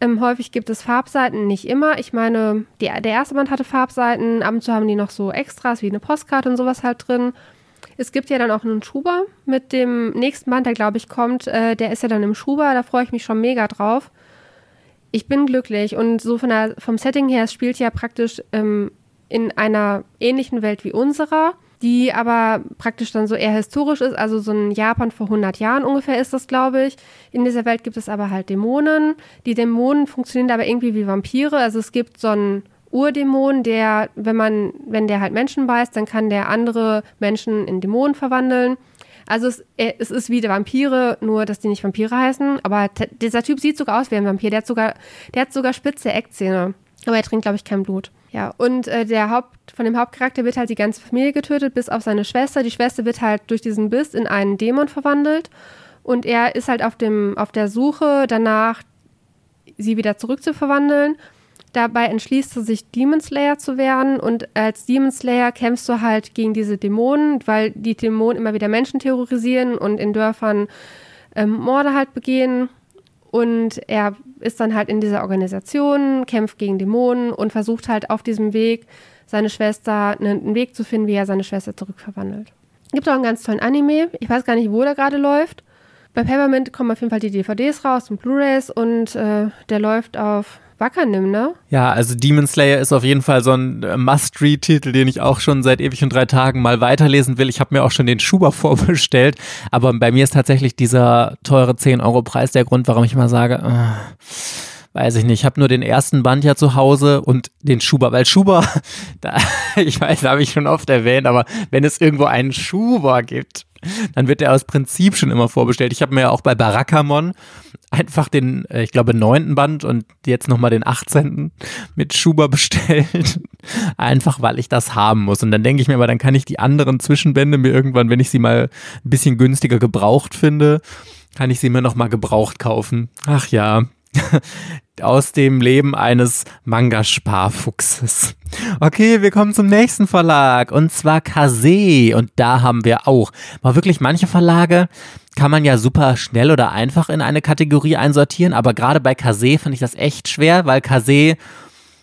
Ähm, häufig gibt es Farbseiten, nicht immer. Ich meine, die, der erste Band hatte Farbseiten, ab und zu haben die noch so Extras wie eine Postkarte und sowas halt drin. Es gibt ja dann auch einen Schuber mit dem nächsten Band, der glaube ich kommt. Äh, der ist ja dann im Schuber, da freue ich mich schon mega drauf. Ich bin glücklich und so von der, vom Setting her, es spielt ja praktisch ähm, in einer ähnlichen Welt wie unserer, die aber praktisch dann so eher historisch ist, also so ein Japan vor 100 Jahren ungefähr ist das, glaube ich. In dieser Welt gibt es aber halt Dämonen. Die Dämonen funktionieren aber irgendwie wie Vampire. Also es gibt so einen Urdämon, der, wenn man, wenn der halt Menschen beißt, dann kann der andere Menschen in Dämonen verwandeln. Also es, es ist wie die Vampire, nur dass die nicht Vampire heißen. Aber dieser Typ sieht sogar aus wie ein Vampir. Der hat sogar, der hat sogar spitze Eckzähne. Aber er trinkt, glaube ich, kein Blut. Ja, und äh, der Haupt, von dem Hauptcharakter wird halt die ganze Familie getötet, bis auf seine Schwester. Die Schwester wird halt durch diesen Biss in einen Dämon verwandelt. Und er ist halt auf, dem, auf der Suche danach, sie wieder zurückzuverwandeln. Dabei entschließt er sich, Demon Slayer zu werden. Und als Demon Slayer kämpfst du halt gegen diese Dämonen, weil die Dämonen immer wieder Menschen terrorisieren und in Dörfern ähm, Morde halt begehen. Und er ist dann halt in dieser Organisation, kämpft gegen Dämonen und versucht halt auf diesem Weg seine Schwester, einen Weg zu finden, wie er seine Schwester zurückverwandelt. Gibt auch einen ganz tollen Anime. Ich weiß gar nicht, wo der gerade läuft. Bei Peppermint kommen auf jeden Fall die DVDs raus und Blu-rays und äh, der läuft auf Wackernim, ne? Ja, also Demon Slayer ist auf jeden Fall so ein äh, Must-Read-Titel, den ich auch schon seit ewig und drei Tagen mal weiterlesen will. Ich habe mir auch schon den Schuber [LAUGHS] vorbestellt, aber bei mir ist tatsächlich dieser teure 10-Euro-Preis der Grund, warum ich immer sage, äh, weiß ich nicht, ich habe nur den ersten Band ja zu Hause und den Schuber, weil Schuber, [LAUGHS] da, [LAUGHS] ich weiß, habe ich schon oft erwähnt, aber wenn es irgendwo einen Schuber gibt, dann wird er aus Prinzip schon immer vorbestellt. Ich habe mir ja auch bei Barakamon einfach den, äh, ich glaube, neunten Band und jetzt nochmal den 18. mit Schuber bestellt. [LAUGHS] einfach weil ich das haben muss. Und dann denke ich mir aber, dann kann ich die anderen Zwischenbände mir irgendwann, wenn ich sie mal ein bisschen günstiger gebraucht finde, kann ich sie mir nochmal gebraucht kaufen. Ach ja, [LAUGHS] aus dem Leben eines Manga-Sparfuchses. Okay, wir kommen zum nächsten Verlag und zwar Kase und da haben wir auch mal wirklich manche Verlage kann man ja super schnell oder einfach in eine Kategorie einsortieren, aber gerade bei Kase fand ich das echt schwer, weil Kase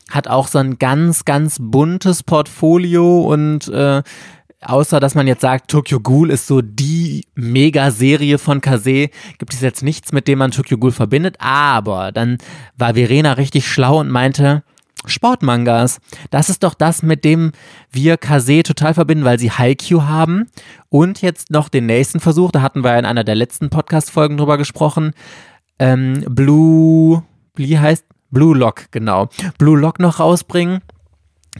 hat auch so ein ganz, ganz buntes Portfolio und äh, außer dass man jetzt sagt, Tokyo Ghoul ist so die Mega-Serie von Kase, gibt es jetzt nichts, mit dem man Tokyo Ghoul verbindet. Aber dann war Verena richtig schlau und meinte, Sportmangas. Das ist doch das, mit dem wir Kase total verbinden, weil sie Haikyuu haben. Und jetzt noch den nächsten Versuch, da hatten wir in einer der letzten Podcast-Folgen drüber gesprochen. Ähm, Blue, wie heißt? Blue Lock, genau. Blue Lock noch rausbringen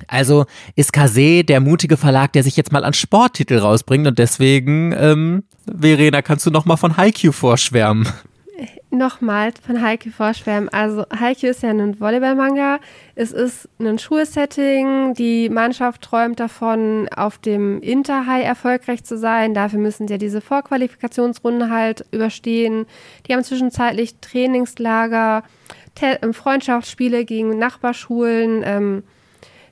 Also ist Kase der mutige Verlag, der sich jetzt mal an Sporttitel rausbringt und deswegen, ähm, Verena, kannst du nochmal von Haikyuu vorschwärmen? Nochmal von Haikyuu vorschwärmen. Also Haikyuu ist ja ein Volleyball-Manga. Es ist ein Schulsetting. Die Mannschaft träumt davon, auf dem Interhigh erfolgreich zu sein. Dafür müssen sie ja diese Vorqualifikationsrunden halt überstehen. Die haben zwischenzeitlich Trainingslager, Freundschaftsspiele gegen Nachbarschulen. Ähm,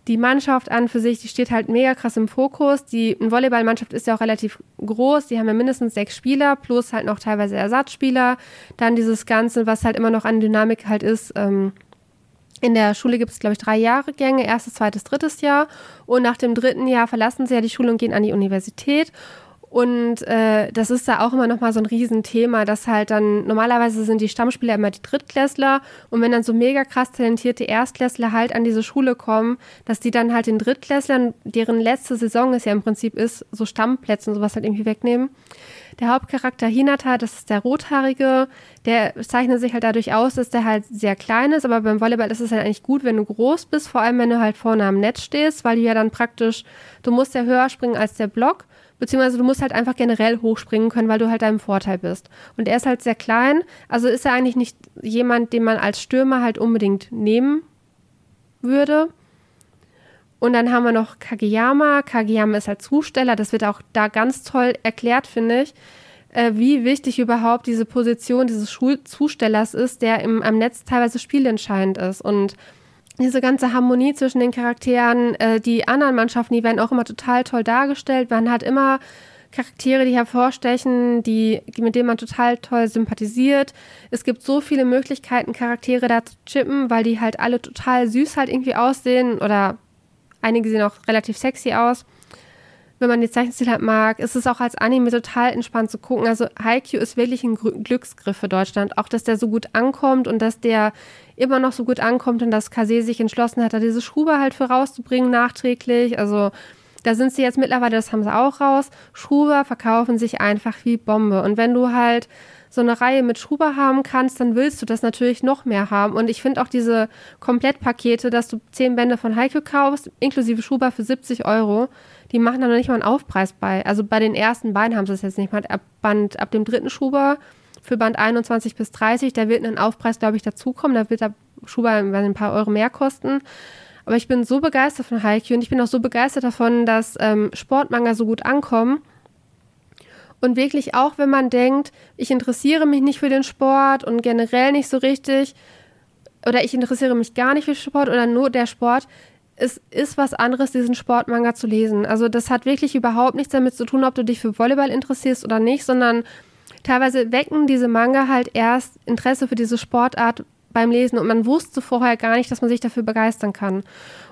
die Mannschaft an für sich, die steht halt mega krass im Fokus. Die Volleyballmannschaft ist ja auch relativ groß. Die haben ja mindestens sechs Spieler plus halt noch teilweise Ersatzspieler. Dann dieses Ganze, was halt immer noch an Dynamik halt ist. Ähm, in der Schule gibt es, glaube ich, drei Jahrgänge, erstes, zweites, drittes Jahr. Und nach dem dritten Jahr verlassen sie ja die Schule und gehen an die Universität. Und äh, das ist da auch immer noch mal so ein Riesenthema, dass halt dann normalerweise sind die Stammspieler immer die Drittklässler. Und wenn dann so mega krass talentierte Erstklässler halt an diese Schule kommen, dass die dann halt den Drittklässlern, deren letzte Saison es ja im Prinzip ist, so Stammplätze und sowas halt irgendwie wegnehmen. Der Hauptcharakter Hinata, das ist der Rothaarige, der zeichnet sich halt dadurch aus, dass der halt sehr klein ist, aber beim Volleyball ist es halt eigentlich gut, wenn du groß bist, vor allem wenn du halt vorne am Netz stehst, weil du ja dann praktisch, du musst ja höher springen als der Block beziehungsweise du musst halt einfach generell hochspringen können, weil du halt deinem Vorteil bist. Und er ist halt sehr klein, also ist er eigentlich nicht jemand, den man als Stürmer halt unbedingt nehmen würde. Und dann haben wir noch Kageyama. Kageyama ist halt Zusteller, das wird auch da ganz toll erklärt, finde ich, äh, wie wichtig überhaupt diese Position dieses Schulzustellers ist, der im, am Netz teilweise spielentscheidend ist. Und diese ganze Harmonie zwischen den Charakteren, äh, die anderen Mannschaften, die werden auch immer total toll dargestellt. Man hat immer Charaktere, die hervorstechen, die, mit denen man total toll sympathisiert. Es gibt so viele Möglichkeiten, Charaktere da zu chippen, weil die halt alle total süß halt irgendwie aussehen oder einige sehen auch relativ sexy aus wenn man den Zeichenstil halt mag, ist es auch als Anime total entspannt zu gucken. Also Haikyuu ist wirklich ein Glücksgriff für Deutschland. Auch, dass der so gut ankommt und dass der immer noch so gut ankommt und dass Kase sich entschlossen hat, da diese Schuhe halt für rauszubringen nachträglich. Also da sind sie jetzt mittlerweile, das haben sie auch raus. Schuber verkaufen sich einfach wie Bombe. Und wenn du halt so eine Reihe mit Schuber haben kannst, dann willst du das natürlich noch mehr haben. Und ich finde auch diese Komplettpakete, dass du zehn Bände von Haikyuu kaufst, inklusive Schuber für 70 Euro, die machen da noch nicht mal einen Aufpreis bei. Also bei den ersten beiden haben sie es jetzt nicht mal. Ab, Band, ab dem dritten Schuber für Band 21 bis 30, da wird ein Aufpreis, glaube ich, dazukommen. Da wird der Schuber ein paar Euro mehr kosten. Aber ich bin so begeistert von Haikyuu und ich bin auch so begeistert davon, dass ähm, Sportmanga so gut ankommen. Und wirklich auch, wenn man denkt, ich interessiere mich nicht für den Sport und generell nicht so richtig, oder ich interessiere mich gar nicht für Sport oder nur der Sport, es ist was anderes, diesen Sportmanga zu lesen. Also das hat wirklich überhaupt nichts damit zu tun, ob du dich für Volleyball interessierst oder nicht, sondern teilweise wecken diese Manga halt erst Interesse für diese Sportart beim Lesen und man wusste vorher gar nicht, dass man sich dafür begeistern kann.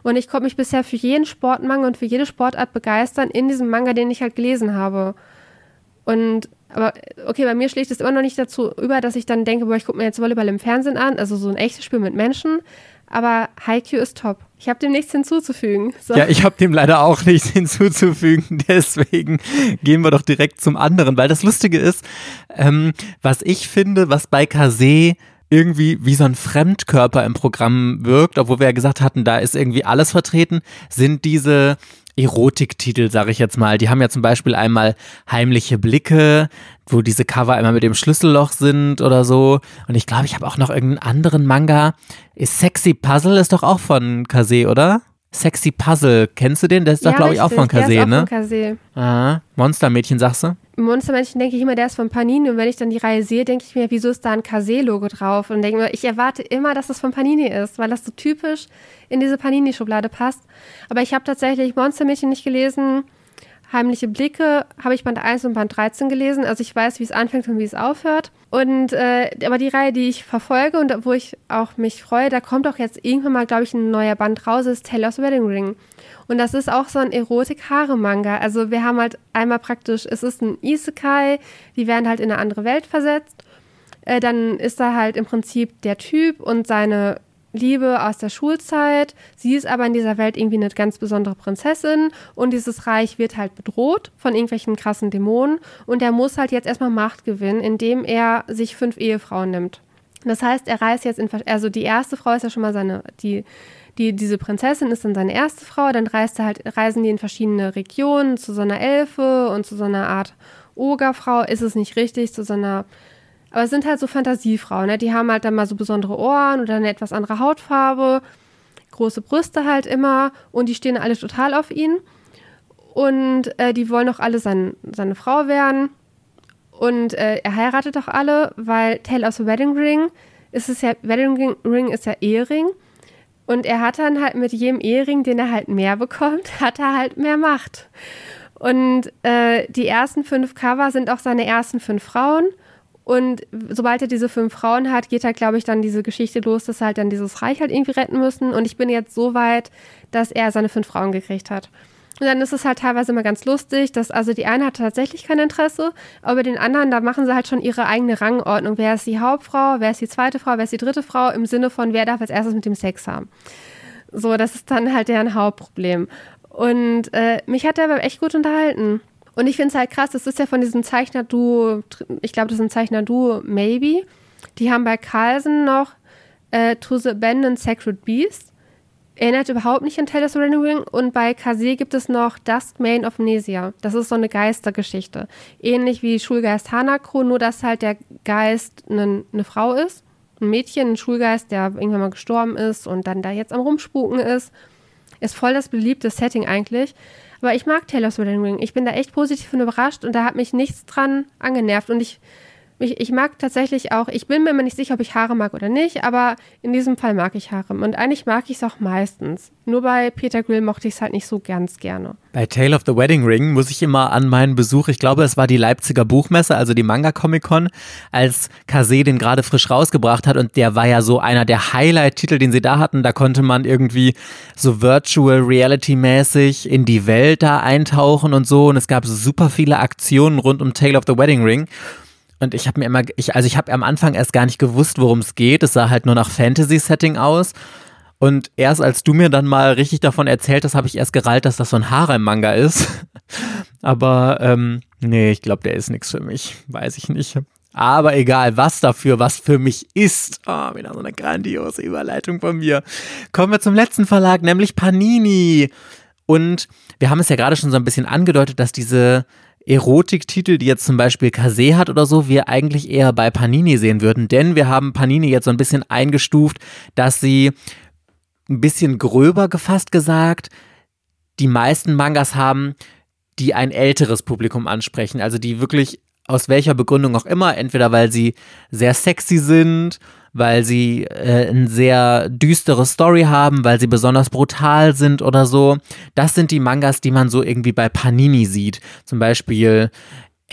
Und ich konnte mich bisher für jeden Sportmanga und für jede Sportart begeistern in diesem Manga, den ich halt gelesen habe. Und aber okay, bei mir schlägt es immer noch nicht dazu über, dass ich dann denke, boah, ich gucke mir jetzt Volleyball im Fernsehen an, also so ein echtes Spiel mit Menschen. Aber Haikyuu ist top. Ich habe dem nichts hinzuzufügen. So. Ja, ich habe dem leider auch nichts [LAUGHS] hinzuzufügen. Deswegen gehen wir doch direkt zum anderen, weil das Lustige ist, ähm, was ich finde, was bei Kase irgendwie wie so ein Fremdkörper im Programm wirkt, obwohl wir ja gesagt hatten, da ist irgendwie alles vertreten, sind diese Erotiktitel, sage ich jetzt mal. Die haben ja zum Beispiel einmal heimliche Blicke, wo diese Cover einmal mit dem Schlüsselloch sind oder so. Und ich glaube, ich habe auch noch irgendeinen anderen Manga. Ist Sexy Puzzle ist doch auch von Kase, oder? Sexy Puzzle, kennst du den? Der ist doch, glaube ich, auch von Kase, ne? Von Kase. Aha. Monstermädchen, sagst du? Monstermädchen denke ich immer, der ist von Panini. Und wenn ich dann die Reihe sehe, denke ich mir, wieso ist da ein Kase-Logo drauf? Und denke mir, ich erwarte immer, dass das von Panini ist, weil das so typisch in diese Panini-Schublade passt. Aber ich habe tatsächlich Monstermädchen nicht gelesen. Heimliche Blicke habe ich Band 1 und Band 13 gelesen. Also ich weiß, wie es anfängt und wie es aufhört. Und äh, aber die Reihe, die ich verfolge und wo ich auch mich freue, da kommt auch jetzt irgendwann mal, glaube ich, ein neuer Band raus, ist Taylor's Wedding Ring. Und das ist auch so ein Erotik-Haare-Manga. Also wir haben halt einmal praktisch, es ist ein Isekai, die werden halt in eine andere Welt versetzt. Äh, dann ist da halt im Prinzip der Typ und seine Liebe aus der Schulzeit. Sie ist aber in dieser Welt irgendwie eine ganz besondere Prinzessin und dieses Reich wird halt bedroht von irgendwelchen krassen Dämonen und er muss halt jetzt erstmal Macht gewinnen, indem er sich fünf Ehefrauen nimmt. Das heißt, er reist jetzt in, also die erste Frau ist ja schon mal seine, die, die, diese Prinzessin ist dann seine erste Frau, dann reist er halt, reisen die in verschiedene Regionen zu so einer Elfe und zu so einer Art Ogerfrau, ist es nicht richtig, zu so einer aber es sind halt so Fantasiefrauen, ne? Die haben halt dann mal so besondere Ohren oder eine etwas andere Hautfarbe, große Brüste halt immer und die stehen alle total auf ihn. Und äh, die wollen auch alle sein, seine Frau werden. Und äh, er heiratet auch alle, weil Tale of the Wedding Ring ist es ja, Wedding Ring ist ja Ehering. Und er hat dann halt mit jedem Ehering, den er halt mehr bekommt, [LAUGHS] hat er halt mehr Macht. Und äh, die ersten fünf Cover sind auch seine ersten fünf Frauen. Und sobald er diese fünf Frauen hat, geht halt, glaube ich, dann diese Geschichte los, dass halt dann dieses Reich halt irgendwie retten müssen. Und ich bin jetzt so weit, dass er seine fünf Frauen gekriegt hat. Und dann ist es halt teilweise immer ganz lustig, dass also die eine hat tatsächlich kein Interesse, aber den anderen, da machen sie halt schon ihre eigene Rangordnung. Wer ist die Hauptfrau, wer ist die zweite Frau, wer ist die dritte Frau, im Sinne von, wer darf als erstes mit dem Sex haben. So, das ist dann halt deren Hauptproblem. Und äh, mich hat der aber echt gut unterhalten. Und ich finde es halt krass, das ist ja von diesem Zeichner-Duo, ich glaube, das ist ein Zeichner-Duo, Maybe. Die haben bei Carlsen noch äh, To the Abandoned Sacred Beast erinnert überhaupt nicht an Tales of the Ring. Und bei Kase gibt es noch Dusk Main of Amnesia. Das ist so eine Geistergeschichte. Ähnlich wie Schulgeist Hanako, nur dass halt der Geist eine, eine Frau ist. Ein Mädchen, ein Schulgeist, der irgendwann mal gestorben ist und dann da jetzt am Rumspuken ist. Ist voll das beliebte Setting eigentlich. Aber ich mag Tales of the Ring. Ich bin da echt positiv und überrascht und da hat mich nichts dran angenervt. Und ich ich, ich, mag tatsächlich auch, ich bin mir immer nicht sicher, ob ich Haare mag oder nicht, aber in diesem Fall mag ich Haare. Und eigentlich mag ich es auch meistens. Nur bei Peter Grill mochte ich es halt nicht so ganz gerne. Bei Tale of the Wedding Ring muss ich immer an meinen Besuch, ich glaube, es war die Leipziger Buchmesse, also die Manga Comic Con, als Kase den gerade frisch rausgebracht hat und der war ja so einer der Highlight-Titel, den sie da hatten. Da konnte man irgendwie so Virtual Reality-mäßig in die Welt da eintauchen und so. Und es gab super viele Aktionen rund um Tale of the Wedding Ring. Und ich habe mir immer, ich, also ich habe am Anfang erst gar nicht gewusst, worum es geht. Es sah halt nur nach Fantasy-Setting aus. Und erst als du mir dann mal richtig davon erzählt hast, habe ich erst gerallt, dass das so ein Harem-Manga ist. [LAUGHS] Aber ähm, nee, ich glaube, der ist nichts für mich. Weiß ich nicht. Aber egal, was dafür, was für mich ist. Oh, wieder so eine grandiose Überleitung von mir. Kommen wir zum letzten Verlag, nämlich Panini. Und wir haben es ja gerade schon so ein bisschen angedeutet, dass diese Erotiktitel, die jetzt zum Beispiel Kase hat oder so, wir eigentlich eher bei Panini sehen würden. Denn wir haben Panini jetzt so ein bisschen eingestuft, dass sie ein bisschen gröber gefasst gesagt, die meisten Mangas haben, die ein älteres Publikum ansprechen. Also die wirklich aus welcher Begründung auch immer, entweder weil sie sehr sexy sind, weil sie äh, eine sehr düstere Story haben, weil sie besonders brutal sind oder so. Das sind die Mangas, die man so irgendwie bei Panini sieht. Zum Beispiel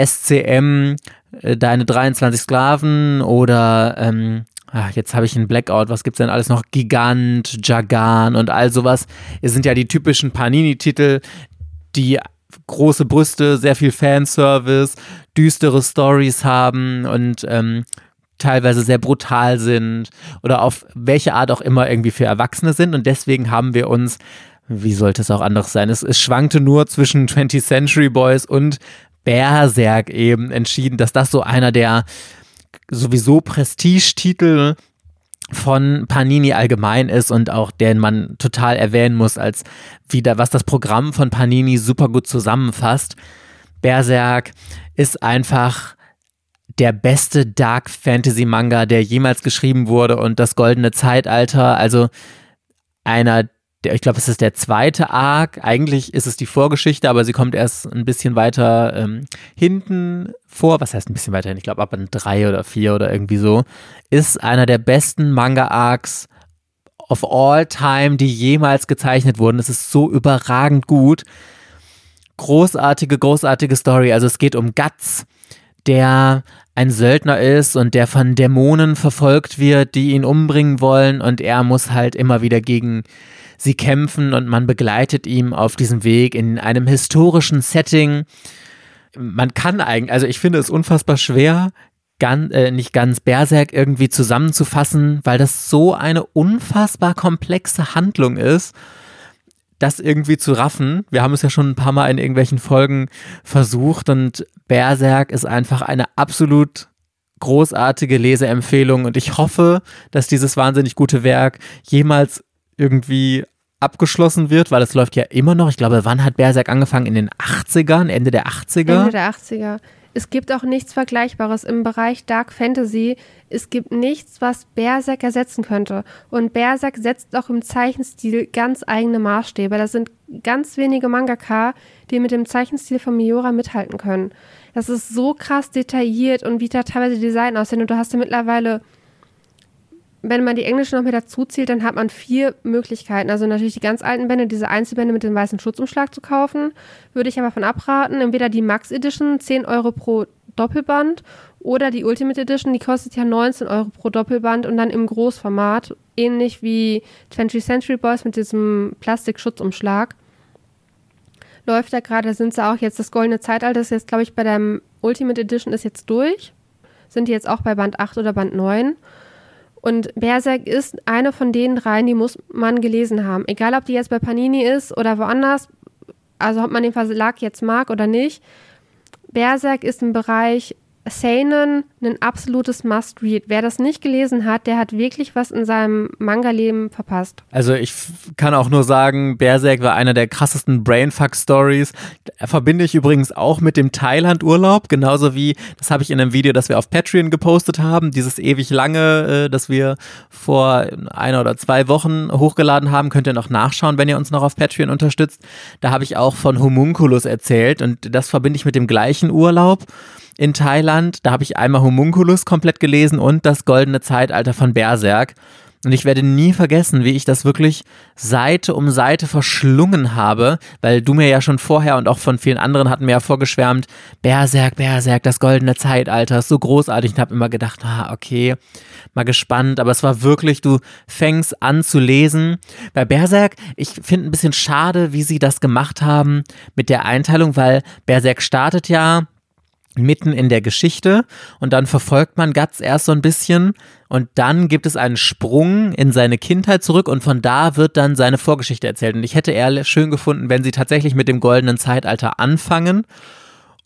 SCM, äh, Deine 23 Sklaven oder ähm, Ach, jetzt habe ich einen Blackout. Was gibt's denn alles noch? Gigant, Jagan und all sowas. Es sind ja die typischen Panini-Titel, die große Brüste, sehr viel Fanservice, düstere Stories haben und ähm, teilweise sehr brutal sind oder auf welche Art auch immer irgendwie für Erwachsene sind. Und deswegen haben wir uns, wie sollte es auch anders sein, es, es schwankte nur zwischen 20th Century Boys und Berserk eben entschieden, dass das so einer der sowieso Prestigetitel von Panini allgemein ist und auch den man total erwähnen muss, als wieder, was das Programm von Panini super gut zusammenfasst. Berserk ist einfach der beste Dark Fantasy Manga, der jemals geschrieben wurde und das goldene Zeitalter, also einer der, ich glaube, es ist der zweite Arc. Eigentlich ist es die Vorgeschichte, aber sie kommt erst ein bisschen weiter ähm, hinten vor. Was heißt ein bisschen weiter hin? Ich glaube, ab an drei oder vier oder irgendwie so. Ist einer der besten Manga-Arcs of all time, die jemals gezeichnet wurden. Es ist so überragend gut. Großartige, großartige Story. Also es geht um Guts, der ein Söldner ist und der von Dämonen verfolgt wird, die ihn umbringen wollen und er muss halt immer wieder gegen sie kämpfen und man begleitet ihn auf diesem Weg in einem historischen Setting. Man kann eigentlich, also ich finde es unfassbar schwer, ganz, äh, nicht ganz Berserk irgendwie zusammenzufassen, weil das so eine unfassbar komplexe Handlung ist das irgendwie zu raffen. Wir haben es ja schon ein paar Mal in irgendwelchen Folgen versucht und Berserk ist einfach eine absolut großartige Leseempfehlung und ich hoffe, dass dieses wahnsinnig gute Werk jemals irgendwie abgeschlossen wird, weil es läuft ja immer noch. Ich glaube, wann hat Berserk angefangen? In den 80ern, Ende der 80er? Ende der 80er. Es gibt auch nichts Vergleichbares im Bereich Dark Fantasy. Es gibt nichts, was Berserk ersetzen könnte. Und Berserk setzt auch im Zeichenstil ganz eigene Maßstäbe. Das sind ganz wenige Mangaka, die mit dem Zeichenstil von Miura mithalten können. Das ist so krass detailliert und wie da teilweise Design aussehen. Und du hast ja mittlerweile wenn man die englische noch mit dazu zählt, dann hat man vier Möglichkeiten. Also natürlich die ganz alten Bände, diese Einzelbände mit dem weißen Schutzumschlag zu kaufen. Würde ich aber von abraten. Entweder die Max Edition, 10 Euro pro Doppelband, oder die Ultimate Edition, die kostet ja 19 Euro pro Doppelband und dann im Großformat. Ähnlich wie 20th Century Boys mit diesem Plastikschutzumschlag. Läuft da gerade, sind sie auch jetzt, das goldene Zeitalter ist jetzt, glaube ich, bei der Ultimate Edition ist jetzt durch. Sind die jetzt auch bei Band 8 oder Band 9. Und Berserk ist eine von den dreien, die muss man gelesen haben. Egal, ob die jetzt bei Panini ist oder woanders, also ob man den Verlag jetzt mag oder nicht. Berserk ist im Bereich Seinen ein absolutes Must-Read. Wer das nicht gelesen hat, der hat wirklich was in seinem Manga-Leben verpasst. Also ich kann auch nur sagen, Berserk war einer der krassesten Brainfuck-Stories. Verbinde ich übrigens auch mit dem Thailand-Urlaub, genauso wie, das habe ich in einem Video, das wir auf Patreon gepostet haben, dieses ewig lange, äh, das wir vor einer oder zwei Wochen hochgeladen haben, könnt ihr noch nachschauen, wenn ihr uns noch auf Patreon unterstützt. Da habe ich auch von Homunculus erzählt und das verbinde ich mit dem gleichen Urlaub in Thailand. Da habe ich einmal Homunculus komplett gelesen und das goldene Zeitalter von Berserk. Und ich werde nie vergessen, wie ich das wirklich Seite um Seite verschlungen habe, weil du mir ja schon vorher und auch von vielen anderen hatten mir ja vorgeschwärmt, Berserk, Berserk, das goldene Zeitalter, ist so großartig. Ich habe immer gedacht, ah, okay, mal gespannt. Aber es war wirklich, du fängst an zu lesen. Bei Berserk, ich finde ein bisschen schade, wie sie das gemacht haben mit der Einteilung, weil Berserk startet ja mitten in der Geschichte und dann verfolgt man Guts erst so ein bisschen und dann gibt es einen Sprung in seine Kindheit zurück und von da wird dann seine Vorgeschichte erzählt. Und ich hätte eher schön gefunden, wenn sie tatsächlich mit dem goldenen Zeitalter anfangen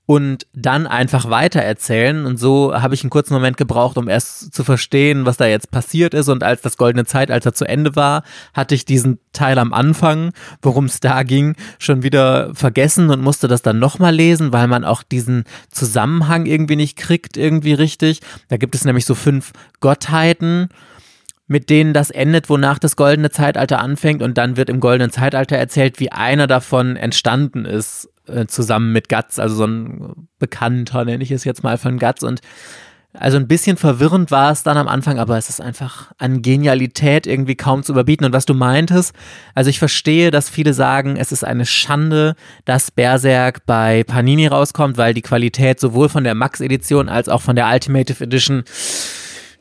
und dann einfach weitererzählen. Und so habe ich einen kurzen Moment gebraucht, um erst zu verstehen, was da jetzt passiert ist. Und als das goldene Zeitalter zu Ende war, hatte ich diesen Teil am Anfang, worum es da ging, schon wieder vergessen und musste das dann nochmal lesen, weil man auch diesen Zusammenhang irgendwie nicht kriegt, irgendwie richtig. Da gibt es nämlich so fünf Gottheiten mit denen das endet, wonach das goldene Zeitalter anfängt und dann wird im goldenen Zeitalter erzählt, wie einer davon entstanden ist, äh, zusammen mit Guts, also so ein Bekannter, nenne ich es jetzt mal von Guts und also ein bisschen verwirrend war es dann am Anfang, aber es ist einfach an Genialität irgendwie kaum zu überbieten. Und was du meintest, also ich verstehe, dass viele sagen, es ist eine Schande, dass Berserk bei Panini rauskommt, weil die Qualität sowohl von der Max-Edition als auch von der Ultimative Edition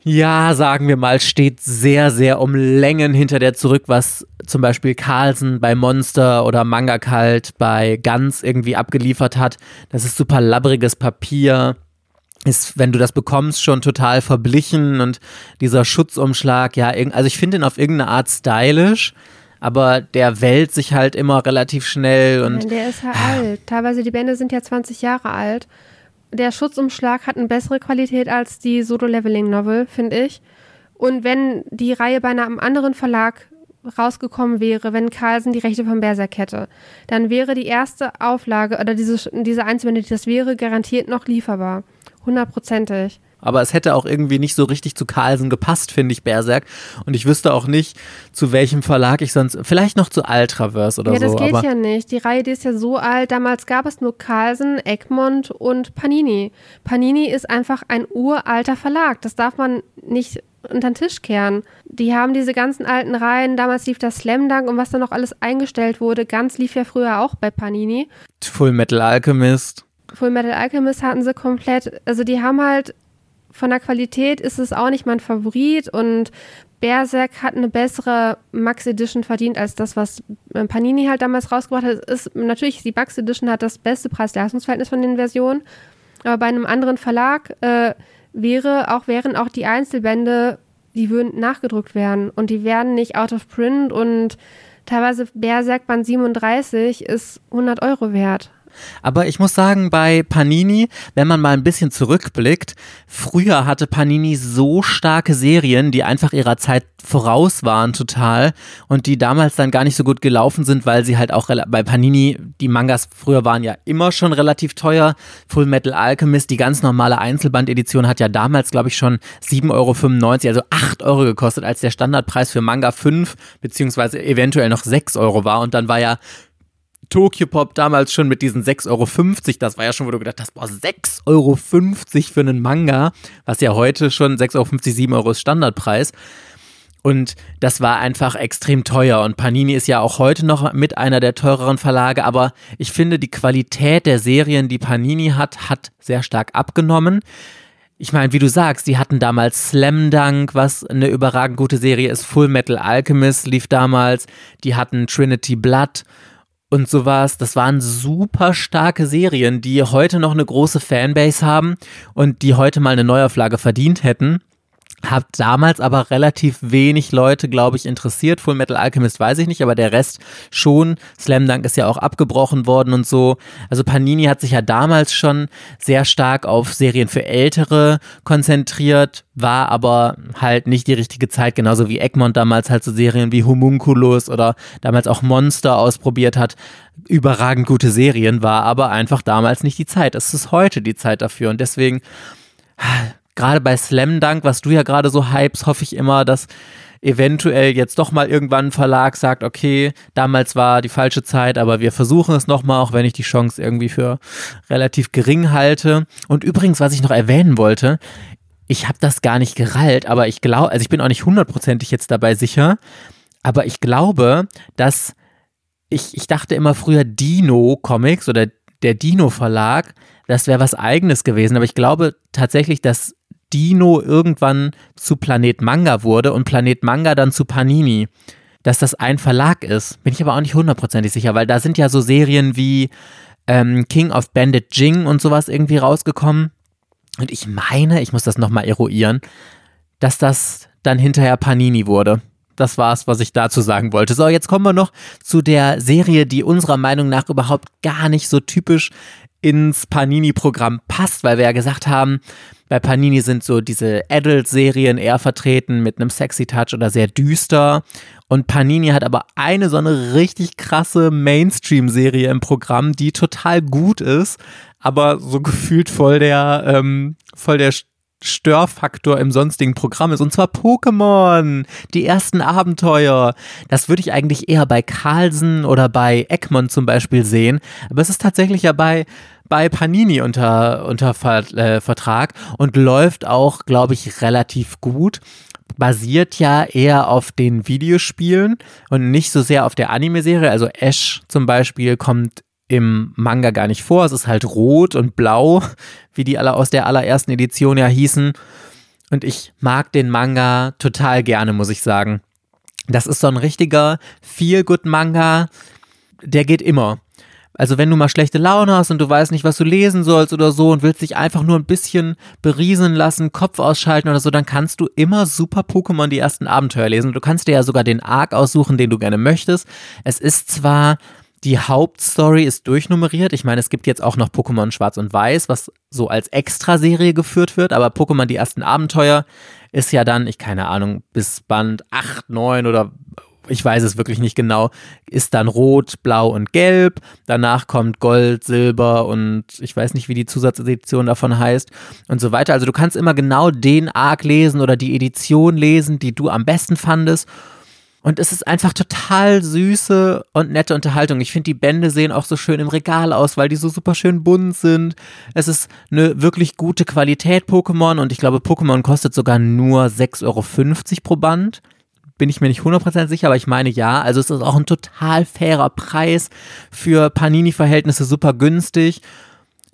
ja, sagen wir mal, steht sehr, sehr um Längen hinter der zurück, was zum Beispiel Carlsen bei Monster oder Manga Kalt bei Ganz irgendwie abgeliefert hat. Das ist super labbriges Papier. Ist, wenn du das bekommst, schon total verblichen und dieser Schutzumschlag, ja, also ich finde ihn auf irgendeine Art stylisch aber der wählt sich halt immer relativ schnell und. Der ist halt alt. Teilweise die Bände sind ja 20 Jahre alt der Schutzumschlag hat eine bessere Qualität als die Solo-Leveling-Novel, finde ich. Und wenn die Reihe bei einem anderen Verlag rausgekommen wäre, wenn Carlsen die Rechte von Berserk hätte, dann wäre die erste Auflage oder diese, diese Einzelbände, das wäre garantiert noch lieferbar. Hundertprozentig aber es hätte auch irgendwie nicht so richtig zu Carlsen gepasst, finde ich, Berserk. Und ich wüsste auch nicht, zu welchem Verlag ich sonst, vielleicht noch zu Ultraverse oder so. Ja, das so, geht ja nicht. Die Reihe, die ist ja so alt. Damals gab es nur Carlsen, Egmont und Panini. Panini ist einfach ein uralter Verlag. Das darf man nicht unter den Tisch kehren. Die haben diese ganzen alten Reihen, damals lief das Slam Dunk und was dann noch alles eingestellt wurde, ganz lief ja früher auch bei Panini. Full Metal Alchemist. Full Metal Alchemist hatten sie komplett, also die haben halt von der Qualität ist es auch nicht mein Favorit und Berserk hat eine bessere Max Edition verdient als das, was äh, Panini halt damals rausgebracht hat. Ist, natürlich, die Max Edition hat das beste Preis-Leistungsverhältnis von den Versionen, aber bei einem anderen Verlag äh, wäre auch, wären auch die Einzelbände, die würden nachgedruckt werden und die werden nicht out of print und teilweise Berserk Band 37 ist 100 Euro wert. Aber ich muss sagen, bei Panini, wenn man mal ein bisschen zurückblickt, früher hatte Panini so starke Serien, die einfach ihrer Zeit voraus waren total und die damals dann gar nicht so gut gelaufen sind, weil sie halt auch bei Panini, die Mangas früher waren ja immer schon relativ teuer. Full Metal Alchemist, die ganz normale Einzelband-Edition hat ja damals, glaube ich, schon 7,95 Euro, also 8 Euro gekostet, als der Standardpreis für Manga 5 beziehungsweise eventuell noch 6 Euro war und dann war ja Tokyo Pop damals schon mit diesen 6,50 Euro, das war ja schon, wo du gedacht hast, boah, 6,50 Euro für einen Manga, was ja heute schon 6,50 Euro, 7 Euro ist Standardpreis. Und das war einfach extrem teuer. Und Panini ist ja auch heute noch mit einer der teureren Verlage. Aber ich finde, die Qualität der Serien, die Panini hat, hat sehr stark abgenommen. Ich meine, wie du sagst, die hatten damals Slam Dunk, was eine überragend gute Serie ist. Full Metal Alchemist lief damals. Die hatten Trinity Blood und sowas. Das waren super starke Serien, die heute noch eine große Fanbase haben und die heute mal eine Neuauflage verdient hätten. Hat damals aber relativ wenig Leute, glaube ich, interessiert. Full Metal Alchemist weiß ich nicht, aber der Rest schon. Slam Dunk ist ja auch abgebrochen worden und so. Also Panini hat sich ja damals schon sehr stark auf Serien für Ältere konzentriert, war aber halt nicht die richtige Zeit, genauso wie Egmont damals halt so Serien wie Homunculus oder damals auch Monster ausprobiert hat. Überragend gute Serien, war aber einfach damals nicht die Zeit. Es ist heute die Zeit dafür und deswegen gerade bei Slam Dunk, was du ja gerade so hypes, hoffe ich immer, dass eventuell jetzt doch mal irgendwann ein Verlag sagt, okay, damals war die falsche Zeit, aber wir versuchen es nochmal, auch wenn ich die Chance irgendwie für relativ gering halte. Und übrigens, was ich noch erwähnen wollte, ich habe das gar nicht gerallt, aber ich glaube, also ich bin auch nicht hundertprozentig jetzt dabei sicher, aber ich glaube, dass ich, ich dachte immer früher Dino Comics oder der Dino Verlag, das wäre was eigenes gewesen, aber ich glaube tatsächlich, dass Dino irgendwann zu Planet Manga wurde und Planet Manga dann zu Panini. Dass das ein Verlag ist, bin ich aber auch nicht hundertprozentig sicher, weil da sind ja so Serien wie ähm, King of Bandit Jing und sowas irgendwie rausgekommen. Und ich meine, ich muss das nochmal eruieren, dass das dann hinterher Panini wurde. Das war's, was ich dazu sagen wollte. So, jetzt kommen wir noch zu der Serie, die unserer Meinung nach überhaupt gar nicht so typisch ins Panini-Programm passt, weil wir ja gesagt haben, bei Panini sind so diese Adult-Serien eher vertreten mit einem sexy Touch oder sehr düster. Und Panini hat aber eine so eine richtig krasse Mainstream-Serie im Programm, die total gut ist, aber so gefühlt voll der, ähm, voll der Störfaktor im sonstigen Programm ist. Und zwar Pokémon, die ersten Abenteuer. Das würde ich eigentlich eher bei Carlsen oder bei Egmont zum Beispiel sehen. Aber es ist tatsächlich ja bei bei Panini unter, unter äh, Vertrag und läuft auch, glaube ich, relativ gut. Basiert ja eher auf den Videospielen und nicht so sehr auf der Anime-Serie. Also Ash zum Beispiel kommt im Manga gar nicht vor. Es ist halt rot und blau, [LAUGHS] wie die alle aus der allerersten Edition ja hießen. Und ich mag den Manga total gerne, muss ich sagen. Das ist so ein richtiger Feel-Good-Manga. Der geht immer. Also wenn du mal schlechte Laune hast und du weißt nicht, was du lesen sollst oder so und willst dich einfach nur ein bisschen berieseln lassen, Kopf ausschalten oder so, dann kannst du immer super Pokémon die ersten Abenteuer lesen. Du kannst dir ja sogar den Arc aussuchen, den du gerne möchtest. Es ist zwar die Hauptstory ist durchnummeriert. Ich meine, es gibt jetzt auch noch Pokémon Schwarz und Weiß, was so als Extraserie geführt wird, aber Pokémon die ersten Abenteuer ist ja dann, ich keine Ahnung, bis Band 8, 9 oder ich weiß es wirklich nicht genau, ist dann rot, blau und gelb. Danach kommt Gold, Silber und ich weiß nicht, wie die Zusatzedition davon heißt und so weiter. Also du kannst immer genau den Arc lesen oder die Edition lesen, die du am besten fandest. Und es ist einfach total süße und nette Unterhaltung. Ich finde, die Bände sehen auch so schön im Regal aus, weil die so super schön bunt sind. Es ist eine wirklich gute Qualität Pokémon und ich glaube, Pokémon kostet sogar nur 6,50 Euro pro Band bin ich mir nicht 100% sicher, aber ich meine ja. Also es ist auch ein total fairer Preis für Panini-Verhältnisse, super günstig.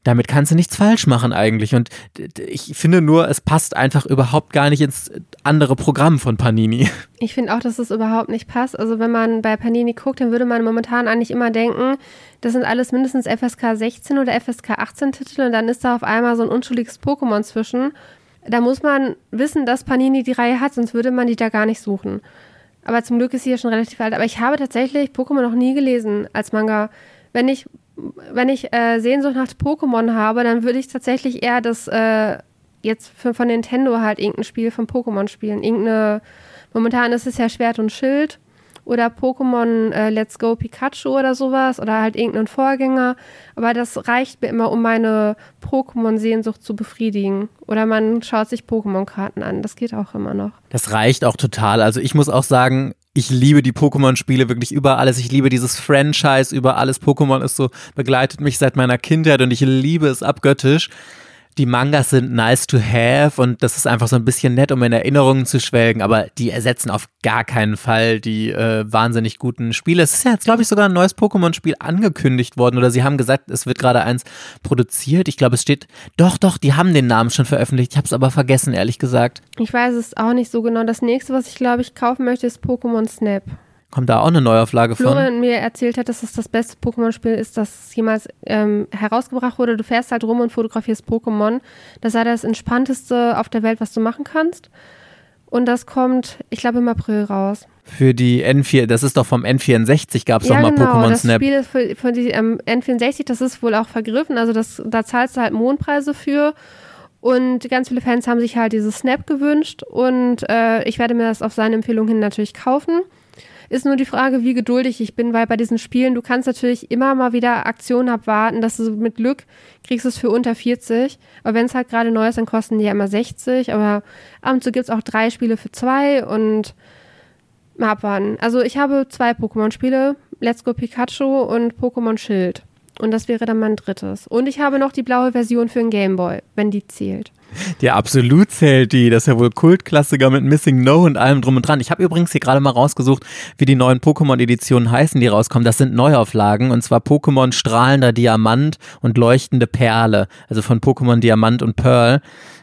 Damit kannst du nichts falsch machen eigentlich. Und ich finde nur, es passt einfach überhaupt gar nicht ins andere Programm von Panini. [LAUGHS] Ich finde auch, dass es überhaupt nicht passt. Also wenn man bei Panini guckt, dann würde man momentan eigentlich immer denken, das sind alles mindestens FSK 16 oder FSK 18 Titel und dann ist da auf einmal so ein unschuldiges Pokémon zwischen. Da muss man wissen, dass Panini die Reihe hat, sonst würde man die da gar nicht suchen. Aber zum Glück ist sie ja schon relativ alt. Aber ich habe tatsächlich Pokémon noch nie gelesen als Manga. Wenn ich wenn ich äh, Sehnsucht nach Pokémon habe, dann würde ich tatsächlich eher das äh, jetzt für, von Nintendo halt irgendein Spiel von Pokémon spielen. Irgendeine, momentan ist es ja Schwert und Schild oder Pokémon äh, Let's Go Pikachu oder sowas oder halt irgendeinen Vorgänger. Aber das reicht mir immer, um meine Pokémon-Sehnsucht zu befriedigen. Oder man schaut sich Pokémon-Karten an. Das geht auch immer noch. Das reicht auch total. Also ich muss auch sagen, ich liebe die Pokémon-Spiele wirklich über alles. Ich liebe dieses Franchise über alles. Pokémon ist so, begleitet mich seit meiner Kindheit und ich liebe es abgöttisch die Mangas sind nice to have und das ist einfach so ein bisschen nett, um in Erinnerungen zu schwelgen, aber die ersetzen auf gar keinen Fall die äh, wahnsinnig guten Spiele. Es ist ja jetzt, glaube ich, sogar ein neues Pokémon-Spiel angekündigt worden oder sie haben gesagt, es wird gerade eins produziert. Ich glaube, es steht, doch, doch, die haben den Namen schon veröffentlicht. Ich habe es aber vergessen, ehrlich gesagt. Ich weiß es auch nicht so genau. Das nächste, was ich glaube ich kaufen möchte, ist Pokémon Snap. Kommt da auch eine Neuauflage von? Florian mir erzählt hat, dass es das beste Pokémon-Spiel ist, das jemals ähm, herausgebracht wurde. Du fährst halt rum und fotografierst Pokémon. Das sei das entspannteste auf der Welt, was du machen kannst. Und das kommt, ich glaube, im April raus. Für die N4, das ist doch vom N64 gab es ja, doch mal genau, Pokémon Snap. Das Spiel ist für, für die ähm, N64, das ist wohl auch vergriffen. Also das, da zahlst du halt Mondpreise für. Und ganz viele Fans haben sich halt dieses Snap gewünscht. Und äh, ich werde mir das auf seine Empfehlung hin natürlich kaufen. Ist nur die Frage, wie geduldig ich bin, weil bei diesen Spielen, du kannst natürlich immer mal wieder Aktionen abwarten, dass du mit Glück kriegst es für unter 40. Aber wenn es halt gerade neu ist, dann kosten die ja immer 60. Aber ab und zu gibt es auch drei Spiele für zwei und mal abwarten. Also ich habe zwei Pokémon-Spiele, Let's Go Pikachu und Pokémon Schild. Und das wäre dann mein drittes. Und ich habe noch die blaue Version für den Gameboy, wenn die zählt. Die absolut zählt die. Das ist ja wohl Kultklassiker mit Missing No und allem drum und dran. Ich habe übrigens hier gerade mal rausgesucht, wie die neuen Pokémon-Editionen heißen, die rauskommen. Das sind Neuauflagen und zwar Pokémon strahlender Diamant und leuchtende Perle. Also von Pokémon Diamant und Pearl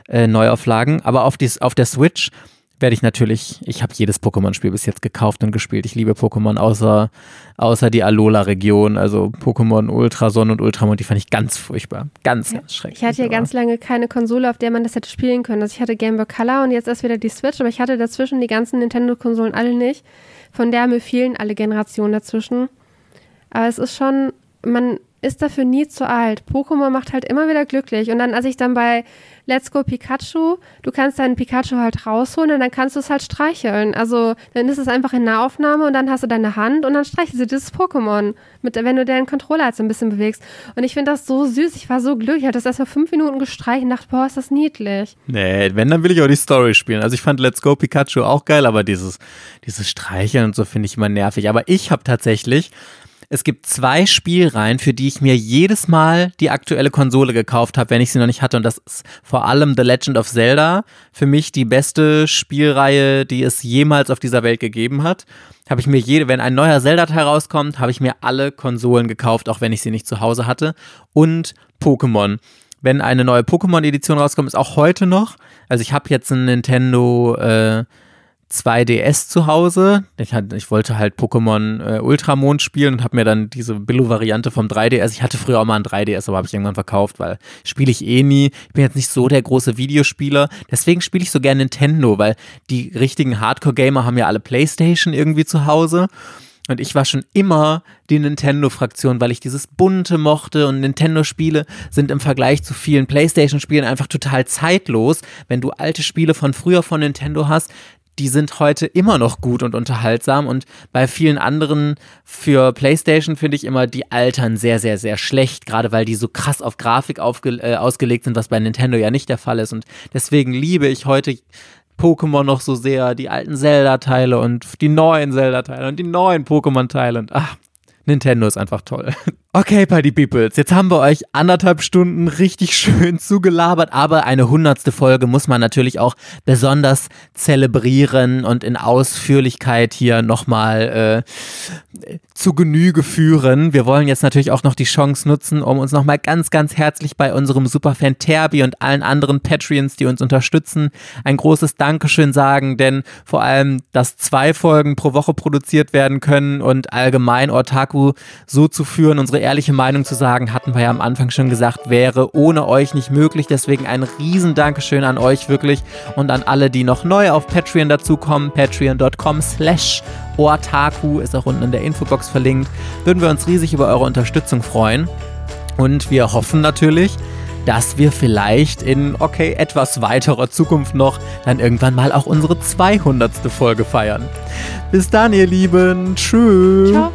äh, Neuauflagen. Aber auf, dies, auf der Switch werde ich natürlich, ich habe jedes Pokémon-Spiel bis jetzt gekauft und gespielt. Ich liebe Pokémon, außer, außer die Alola-Region, also Pokémon Ultrason und Ultramond, die fand ich ganz furchtbar. Ganz, ja. ganz schrecklich. Ich hatte ja ganz lange keine Konsole, auf der man das hätte spielen können. Also ich hatte Game Boy Color und jetzt erst wieder die Switch, aber ich hatte dazwischen die ganzen Nintendo-Konsolen alle nicht. Von der mir fehlen alle Generationen dazwischen. Aber es ist schon, man ist dafür nie zu alt. Pokémon macht halt immer wieder glücklich. Und dann, als ich dann bei Let's Go Pikachu, du kannst deinen Pikachu halt rausholen und dann kannst du es halt streicheln. Also dann ist es einfach in Nahaufnahme und dann hast du deine Hand und dann streichelst du dieses Pokémon, mit, wenn du deinen Controller halt so ein bisschen bewegst. Und ich finde das so süß. Ich war so glücklich. Ich hatte das erst mal fünf Minuten gestreichelt und dachte, boah, ist das niedlich. Nee, wenn, dann will ich auch die Story spielen. Also ich fand Let's Go Pikachu auch geil, aber dieses, dieses Streicheln und so finde ich immer nervig. Aber ich habe tatsächlich es gibt zwei Spielreihen, für die ich mir jedes Mal die aktuelle Konsole gekauft habe, wenn ich sie noch nicht hatte. Und das ist vor allem The Legend of Zelda. Für mich die beste Spielreihe, die es jemals auf dieser Welt gegeben hat. Habe ich mir jede, wenn ein neuer Zelda-Teil rauskommt, habe ich mir alle Konsolen gekauft, auch wenn ich sie nicht zu Hause hatte. Und Pokémon wenn eine neue Pokémon-Edition rauskommt, ist auch heute noch. Also ich habe jetzt ein Nintendo äh, 2DS zu Hause. Ich, hatte, ich wollte halt Pokémon äh, Ultramond spielen und habe mir dann diese Billo-Variante vom 3DS. Ich hatte früher auch mal ein 3DS, aber habe ich irgendwann verkauft, weil spiele ich eh nie. Ich bin jetzt nicht so der große Videospieler. Deswegen spiele ich so gerne Nintendo, weil die richtigen Hardcore-Gamer haben ja alle PlayStation irgendwie zu Hause. Und ich war schon immer die Nintendo-Fraktion, weil ich dieses Bunte mochte und Nintendo-Spiele sind im Vergleich zu vielen PlayStation-Spielen einfach total zeitlos. Wenn du alte Spiele von früher von Nintendo hast, die sind heute immer noch gut und unterhaltsam und bei vielen anderen für PlayStation finde ich immer, die altern sehr, sehr, sehr schlecht, gerade weil die so krass auf Grafik äh, ausgelegt sind, was bei Nintendo ja nicht der Fall ist und deswegen liebe ich heute Pokémon noch so sehr, die alten Zelda-Teile und die neuen Zelda-Teile und die neuen Pokémon-Teile und ach, Nintendo ist einfach toll. [LAUGHS] Okay, Party Peoples, jetzt haben wir euch anderthalb Stunden richtig [LAUGHS] schön zugelabert, aber eine hundertste Folge muss man natürlich auch besonders zelebrieren und in Ausführlichkeit hier nochmal äh, zu Genüge führen. Wir wollen jetzt natürlich auch noch die Chance nutzen, um uns nochmal ganz, ganz herzlich bei unserem Superfan Terbi und allen anderen Patreons, die uns unterstützen, ein großes Dankeschön sagen, denn vor allem, dass zwei Folgen pro Woche produziert werden können und allgemein Otaku so zu führen, unsere unsere ehrliche Meinung zu sagen, hatten wir ja am Anfang schon gesagt, wäre ohne euch nicht möglich. Deswegen ein riesen Dankeschön an euch wirklich und an alle, die noch neu auf Patreon dazukommen. Patreon.com slash Otaku ist auch unten in der Infobox verlinkt. Würden wir uns riesig über eure Unterstützung freuen. Und wir hoffen natürlich, dass wir vielleicht in, okay, etwas weiterer Zukunft noch dann irgendwann mal auch unsere 200. Folge feiern. Bis dann, ihr Lieben. Tschüss. Ciao.